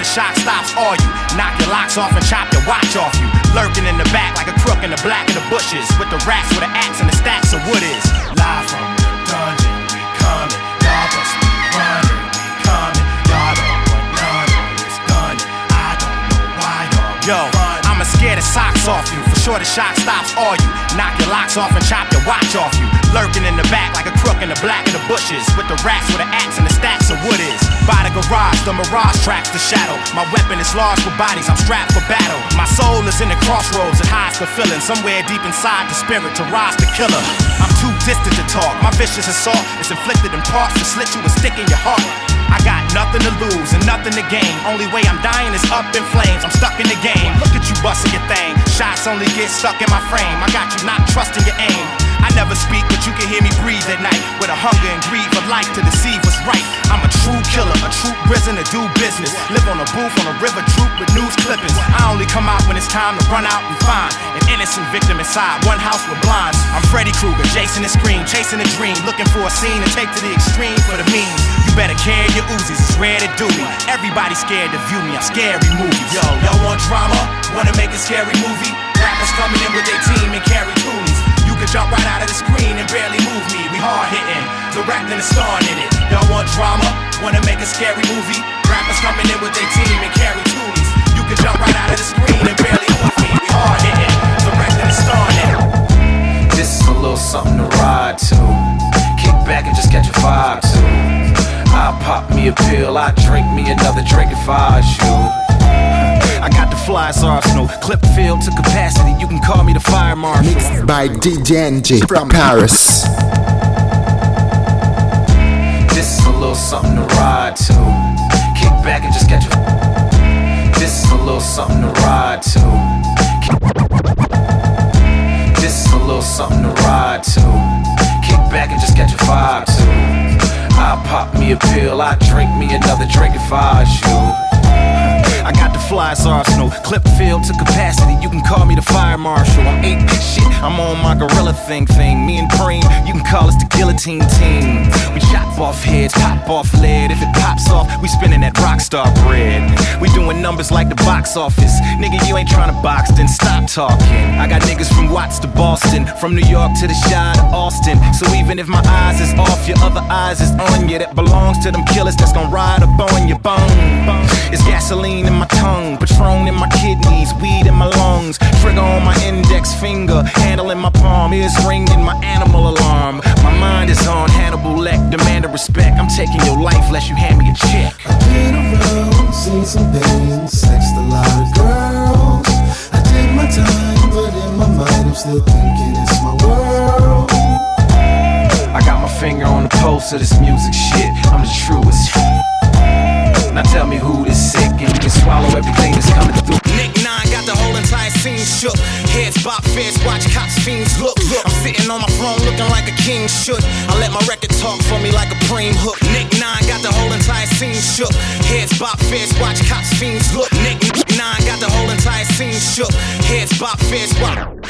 the shock stops all you. Knock your locks off and chop your watch off you. Lurking in the back like a crook in the black of the bushes. With the rats with the axe and the stacks of wood is. Live from the dungeon, we coming. Y'all must be running, we coming. Y'all don't want none of this gun. I don't know why y'all Yo, I'ma scare the socks off you. Sure the shock stops all you. Knock your locks off and chop your watch off you. Lurking in the back like a crook in the black of the bushes. With the rats with the axe and the stacks of wood is. By the garage, the mirage tracks the shadow. My weapon is large for bodies, I'm strapped for battle. My soul is in the crossroads, it hides the feeling. Somewhere deep inside the spirit to rise the killer. I'm too distant to talk. My vicious assault is inflicted in parts to slit you and stick in your heart. I got nothing to lose and nothing to gain. Only way I'm dying is up in flames. I'm stuck in the game. Look at you busting your thing. Shots only get stuck in my frame. I got you not trusting your aim. I never speak, but you can hear me breathe at night with a hunger and greed for life to deceive what's right. I'm a true killer, a true prison to do business. Live on a booth on a river troop with news clippings. I only come out when it's time to run out and find an innocent victim inside one house with blinds. I'm Freddy Krueger, Jason and Scream, chasing a dream, looking for a scene to take to the extreme for the means. Better carry your Uzis, it's rare to do me. Everybody scared to view me, I'm scary movies. Yo, y'all want drama? Wanna make a scary movie? Rappers coming in with their team and carry toolies. You could jump right out of the screen and barely move me. We hard hitting, directing and starring in it. Y'all want drama? Wanna make a scary movie? Rappers coming in with their team and carry toolies. You could jump right out of the screen me a pill, I drink me another drink if I you. I got the fly's arsenal, clip filled to capacity. You can call me the fire marshal. Mixed by DJ NG from Paris. This is a little something to ride to. Kick back and just catch a. This is a little something to ride to. This is a little something to ride to. Kick back and just catch a vibe to. I pop me a pill, I drink me another drink if I you. I got the fly's arsenal, clip filled to capacity. You can call me the fire marshal. I'm eight shit, I'm on my gorilla thing thing. Me and Cream, you can call us the guillotine team. We chop off heads, pop off lead. If it pops off, we spinning that rockstar bread. We doing numbers like the box office. Nigga, you ain't trying to box, then stop talking. I got niggas from Watts to Boston, from New York to the Shire to Austin. So even if my eyes is off, your other eyes is on you. That belongs to them killers that's gonna ride up on your bone. It's gasoline in my tongue, Patron in my kidneys, weed in my lungs, trigger on my index finger, handle in my palm, ears ringing my animal alarm. My mind is on Hannibal Leck, demand of respect. I'm taking your life lest you hand me a check. I've Been around, seen some things, sexed a lot of girls. I did my time, but in my mind I'm still thinking it's my world. I got my finger on the pulse of this music shit. I'm the truest. Now tell me who this sick and you can swallow everything that's coming through. Nick Nine got the whole entire scene shook. Heads bop, feds watch, cops, fiends look. look. I'm sitting on my throne looking like a king should. I let my record talk for me like a preem hook. Nick Nine got the whole entire scene shook. Heads bop, feds watch, cops, fiends look. Nick Nine got the whole entire scene shook. Heads bop, feds watch.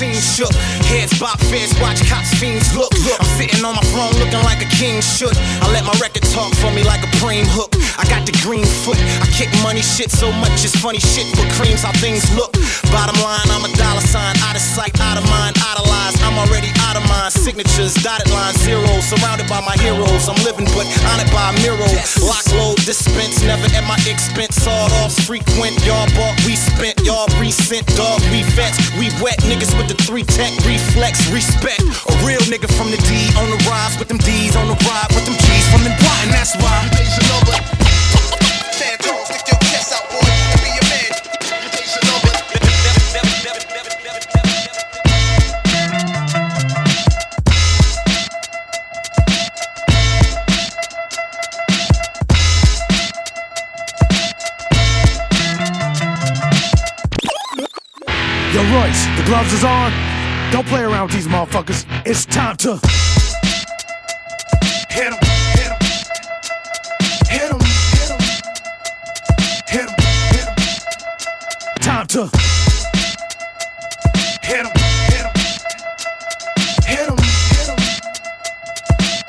Scene shook. Heads bop, feds watch, cops, fiends look. look. I'm Sitting on my throne looking like a king should. I let my record talk for me like a preem hook. I got the green foot. I kick money shit so much it's funny shit for creams how things look. Bottom line, I'm a dollar sign, out of sight, out of mind, idolized. I'm already out of mind. Signatures, dotted line, zeros, surrounded by my heroes. I'm living but honored by a mirror. Lock load, dispense, never at my expense. Sawed off, frequent. Y'all bought, we spent. Y'all recent, dog, we vets. We wet niggas with the three tech reflex, respect. A real nigga from the D on the rise with them D's on the ride with them G's from the Y, and that's why. Gloves is on. Don't play around with these motherfuckers. It's time to Hit 'em, hit 'em. Hit 'em, hit 'em. Hit 'em, hit 'em. time to Hit 'em, hit 'em. Hit 'em, hit 'em.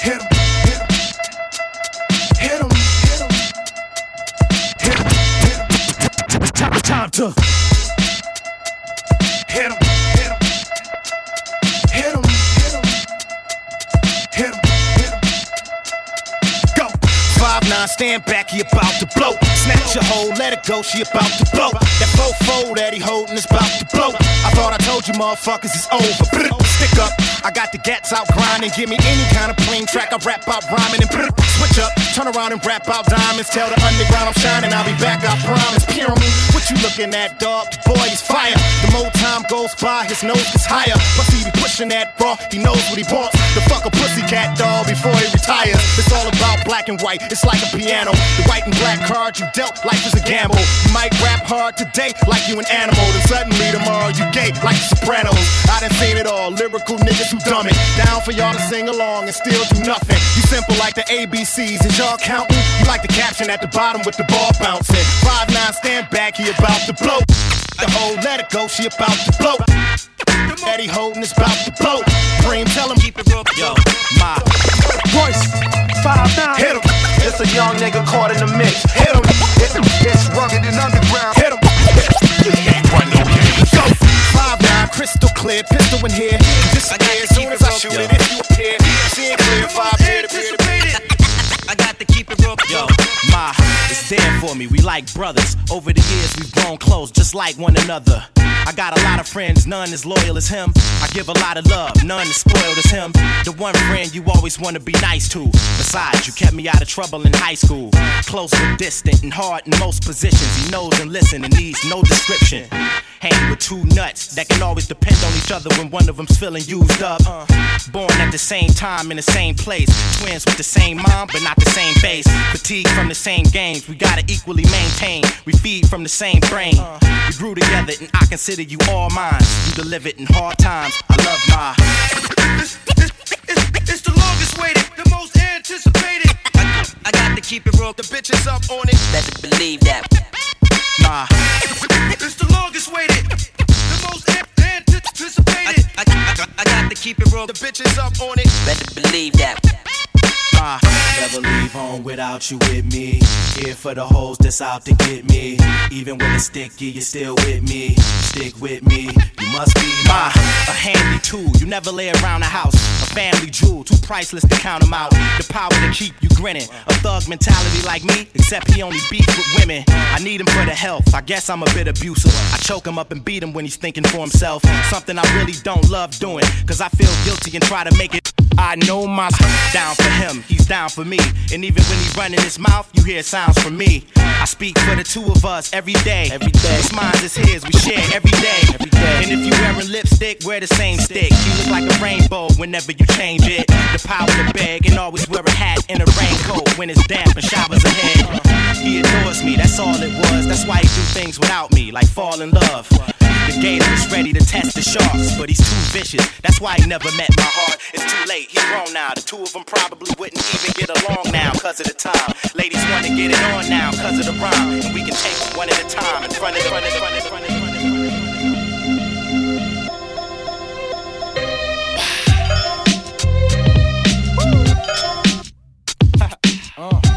Hit 'em, hit 'em. Hit 'em, hit 'em. Time to stand back, he about to blow. Snatch your hold, let it go, she about to blow. That fofo that he holding is about to blow. I thought I told you motherfuckers it's over. Brr, Stick up, I got the gats out grinding. Give me any kind of plain track, I rap out rhyming and brr, switch up. Turn around and rap out diamonds. Tell the underground I'm shining, I'll be back, I promise. Me, what you looking at, dog? The boy is fire. The more time goes by, his nose gets higher. Plus he be pushing that raw, he knows what he wants. The fuck pussycat dog before he retires. It's all about black and white, it's like a piano. The white and black card you dealt, life is a gamble. You might rap hard today like you an animal, then suddenly tomorrow you gay like the Sopranos. I done seen it all, lyrical niggas who dumb it. Down for y'all to sing along and still do nothing. You simple like the ABCs, is y'all counting? You like the caption at the bottom with the ball bouncing. Five nine, stand back, he about to blow. The whole let it go, she about to blow. Eddie holding is about to blow. Dream, tell him keep it real. Yo, my Royce, five nine. Hit him. It's a young nigga caught in the mix. Hit 'em. It's, it's rugged and underground. Hit 'em. Go. Five nine, crystal clear, pistol in here. Disappear as soon as I shoot it. If you appear, seeing clear, five there for me. We like brothers. Over the years, we've grown close, just like one another. I got a lot of friends, none as loyal as him. I give a lot of love, none as spoiled as him. The one friend you always want to be nice to. Besides, you kept me out of trouble in high school. Close but distant and hard in most positions. He knows and listens and needs no description. Hang with two nuts that can always depend on each other when one of them's feeling used up. Uh. Born at the same time in the same place. Twins with the same mom, but not the same base. Fatigue from the same games. We gotta equally maintain. We feed from the same brain. We grew together and I consider you all mine. You delivered in hard times. I love my. It's the longest waited, the most anticipated. I, I got to keep it real. The bitches up on it. Better believe that. Nah. It's the longest waited, the most anticipated. I, I, I got to keep it real. The bitches up on it. Better believe that. Nah. Never leave home without you with me. Here for the hoes that's out to get me. Even when it's sticky, you're still with me. Stick with me. You must be my a handy tool. You never lay around the house. A family jewel, too priceless to count 'em out. The power to keep you grinning. A thug mentality like me, except he only beats with women. I need him for the health. I guess I'm a bit abusive. I choke him up and beat him when he's thinking for himself. Something I really don't love doing. Cause I feel guilty and try to make it. I know my down for him, he's down for me. And even when he's running his mouth, you hear sounds from me. I speak for the two of us every day. Every day. What's mine is his, we share every day. Every day. And if you wearing lipstick, wear the same stick. You look like a rainbow whenever you change it. The power to beg and always wear a hat and a raincoat when it's damp and showers ahead. He adores me, that's all it was. That's why he do things without me, like fall in love. The gator is ready to test the sharks, but he's too vicious. That's why he never met my heart. It's too late, he's grown now. The two of them probably wouldn't even get along now, cause of the time. Ladies wanna get it on now, cause of the rhyme. And we can take it one at a time in front of the front of the front of the front of the front of the Oh.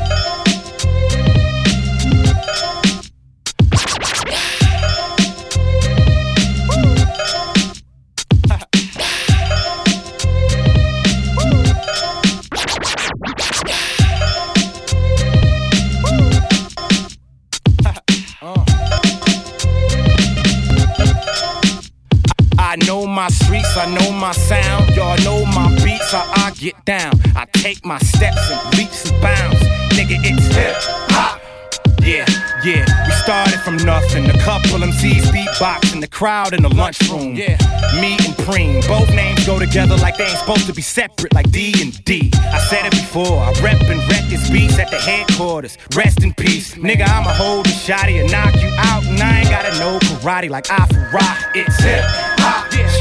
streets, I know my sound. Y'all know my beats, how I get down. I take my steps and leaps and bounds. Nigga, it's hip hop. Yeah, yeah, we started from nothing. A couple MCs beatboxing, the crowd in the lunchroom. Yeah, me and Preem, both names go together like they ain't supposed to be separate, like D and D. I said it before, I rep and wreck this beats at the headquarters. Rest in peace, nigga. I'ma hold the shotty and knock you out, and I ain't gotta know karate like I for rock. It's hip hop,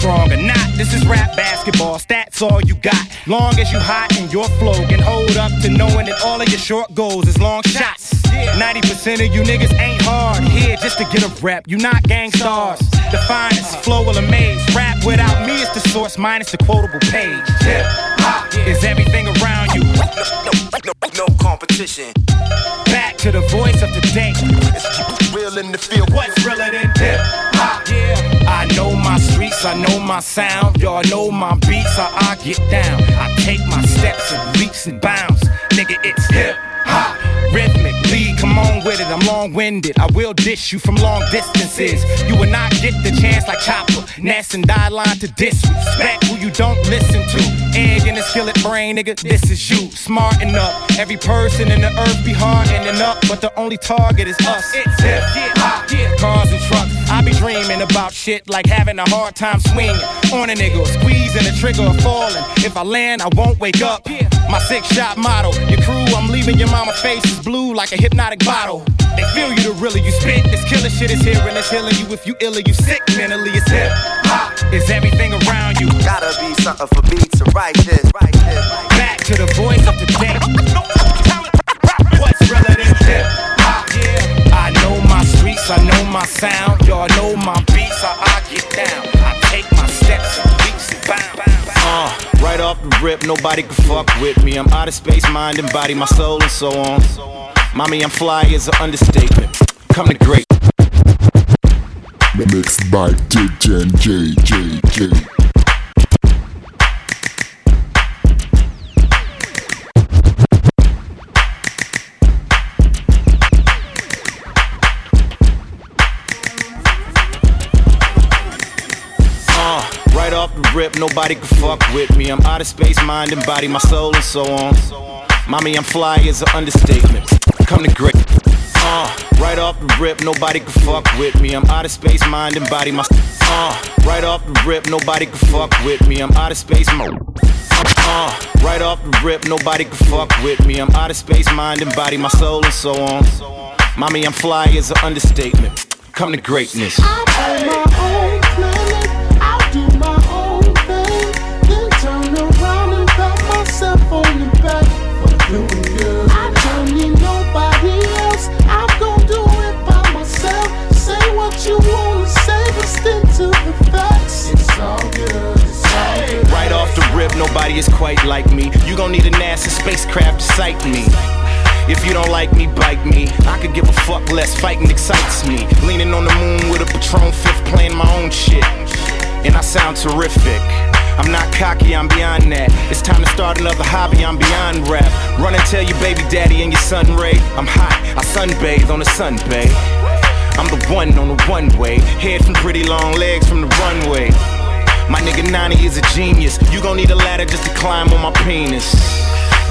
strong or not. This is rap basketball. Stats all you got. Long as you hot and your flow can hold up to knowing that all of your short goals is long shots. 90% of you niggas ain't hard here just to get a rep. You not gang stars. The finest flow will amaze. Rap without me is the source minus the quotable page. Hip hop is everything around you. No competition. Back to the voice of the day. It's real in the field. What's realer than hip I know my sound. Y'all know my beats, how I get down. I take my steps and leaps and bounds. Nigga, it's hip hop. Rhythmic, lead, come on with it. I'm long winded. I will dish you from long distances. You will not get the chance like Chopper, Ness, and Die Line to disrespect who you don't listen to. Egg in the skillet brain, nigga, this is you. Smarten up. Every person in the earth be hardening up, but the only target is us. It's hip hop. Cars and trucks. I be dreaming about shit like having a hard time swinging on a nigga, squeezing the trigger or falling. If I land, I won't wake up. My six shot motto. Your crew, I'm leaving your mama face is blue like a hypnotic bottle. They feel you the realer you spit. This killer shit is here and it's healing you. If you ill or you sick mentally, it's hip hop. Is everything around you. Gotta be something for me to write this. Write this. Back to the voice of the day. Streets, I know my sound. Y'all know my beats, how I get down. I take my steps and leaps and bounds. Uh, right off the rip, nobody can fuck with me. I'm out of space, mind and body, my soul and so on. Mommy, I'm fly is an understatement. Come to great. Mixed by DJ and JJJ. Off the rip, nobody can fuck with me. I'm out of space, mind and body, my soul and so on. Mommy, I'm fly is an understatement. Come to great. Uh, right off the rip, nobody can fuck with me. I'm out of space, mind and body, my. Uh, right off the rip, nobody can fuck with me. I'm out of space, mo. Uh, right off the rip, nobody can fuck with me. I'm out of space, mind and body, my soul and so on. Mommy, I'm fly is an understatement. Come to greatness. Nobody is quite like me. You gon' need a NASA spacecraft to sight me. If you don't like me, bite me. I could give a fuck less. Fighting excites me. Leaning on the moon with a Patron fifth, playing my own shit. And I sound terrific. I'm not cocky, I'm beyond that. It's time to start another hobby, I'm beyond rap. Run and tell your baby daddy and your son Ray. I'm hot, I sunbathe on the sun bay. I'm the one on the one way. Head from pretty long legs from the runway. My nigga Nani is a genius. You gon' need a ladder just to climb on my penis.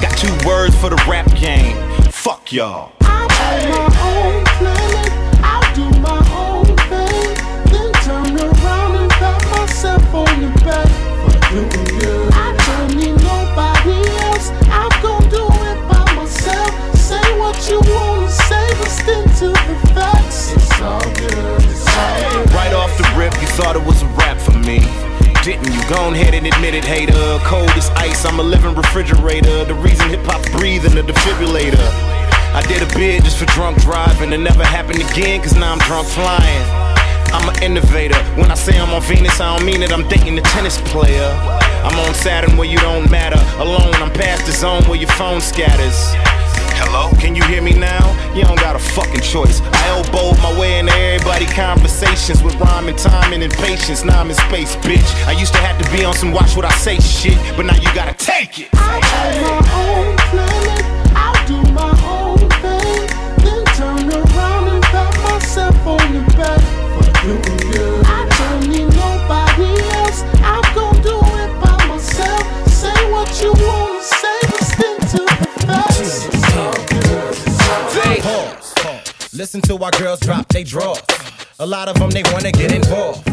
Got two words for the rap game. Fuck y'all. On my own planet. I'll do my own thing. Then turn around and pat myself on the back for doing good. I don't need nobody else. I'm gonna do it by myself. Say what you wanna say, but stick to the facts. It's all good. It's all good. Right off the rip, you thought it was Didn't you? Go ahead and admit it, hater. Cold as ice, I'm a living refrigerator. The reason hip hop's breathing, the defibrillator. I did a bid just for drunk driving. It never happened again, cause now I'm drunk flying. I'm an innovator. When I say I'm on Venus, I don't mean it, I'm dating a tennis player. I'm on Saturn where you don't matter. Alone, I'm past the zone where your phone scatters. Hello, can you hear me now? You don't got a fucking choice. I elbowed my way into everybody conversations with rhyme and timing and patience. Now I'm in space, bitch. I used to have to be on some watch what I say shit, but now you gotta take it. I'm on my own planet. I'll do my own thing. Then turn around and pat myself on the back for doing Listen to our girls drop they draws. A lot of them they wanna get involved.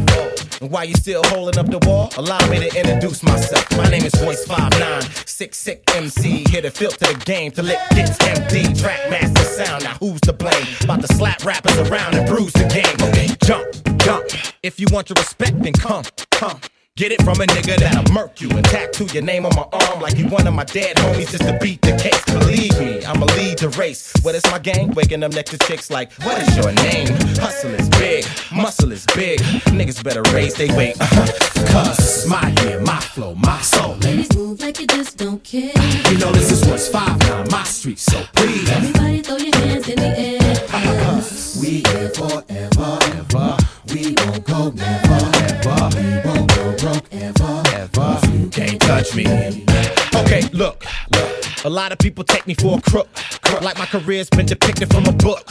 And while you still holding up the wall, allow me to introduce myself. My name is Royce 59, sick sick MC, here to filter the game till it gets empty. Track master sound, now who's to blame? About to slap rappers around and bruise the game. Okay, jump, jump. If you want your respect, then come, come. Get it from a nigga that'll murk you and tattoo your name on my arm like you one of my dead homies just to beat the case. Believe me, I'ma lead the race. What is my gang? Waking up next to chicks like, what is your name? Hustle is big, muscle is big. Niggas better raise they weight. Uh-huh. Cause my year, my flow, my soul. Ladies move like you just don't care. You know this is what's five now, my street, so please. Everybody throw your hands in the air. We here forever, ever. We won't go never, ever. We won't go broke ever. You can't touch me. Okay, look, look. A lot of people take me for a crook. Like my career's been depicted from a book.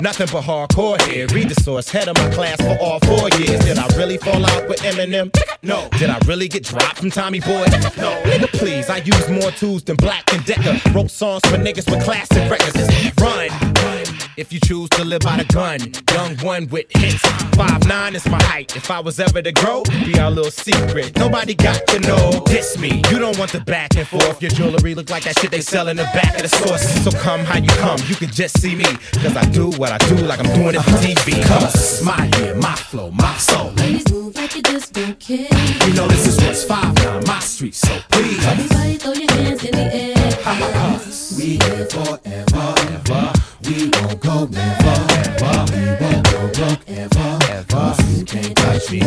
Nothing but hardcore here. Read the source, head of my class for all four years. Did I really fall out with Eminem? No. Did I really get dropped from Tommy Boy? No. Nigga, please, I use more tools than Black and Decker. Wrote songs for niggas with classic records. Run. If you choose to live by the gun, young one with hits. Five nine is my height. If I was ever to grow, be our little secret. Nobody got to know. Diss me. You don't want the back and forth. Your jewelry look like that shit they sell in the back of the stores. So come how you come. You can just see me. Cause I do what I do like I'm doing it for TV. Cause my year, my flow, my soul. Ladies move like you just don't care. You know this is what's five now, my street. So please. Everybody throw your hands in the air. We here forever, ever. We won't go never, ever. We won't go broke ever, ever. You can't touch me.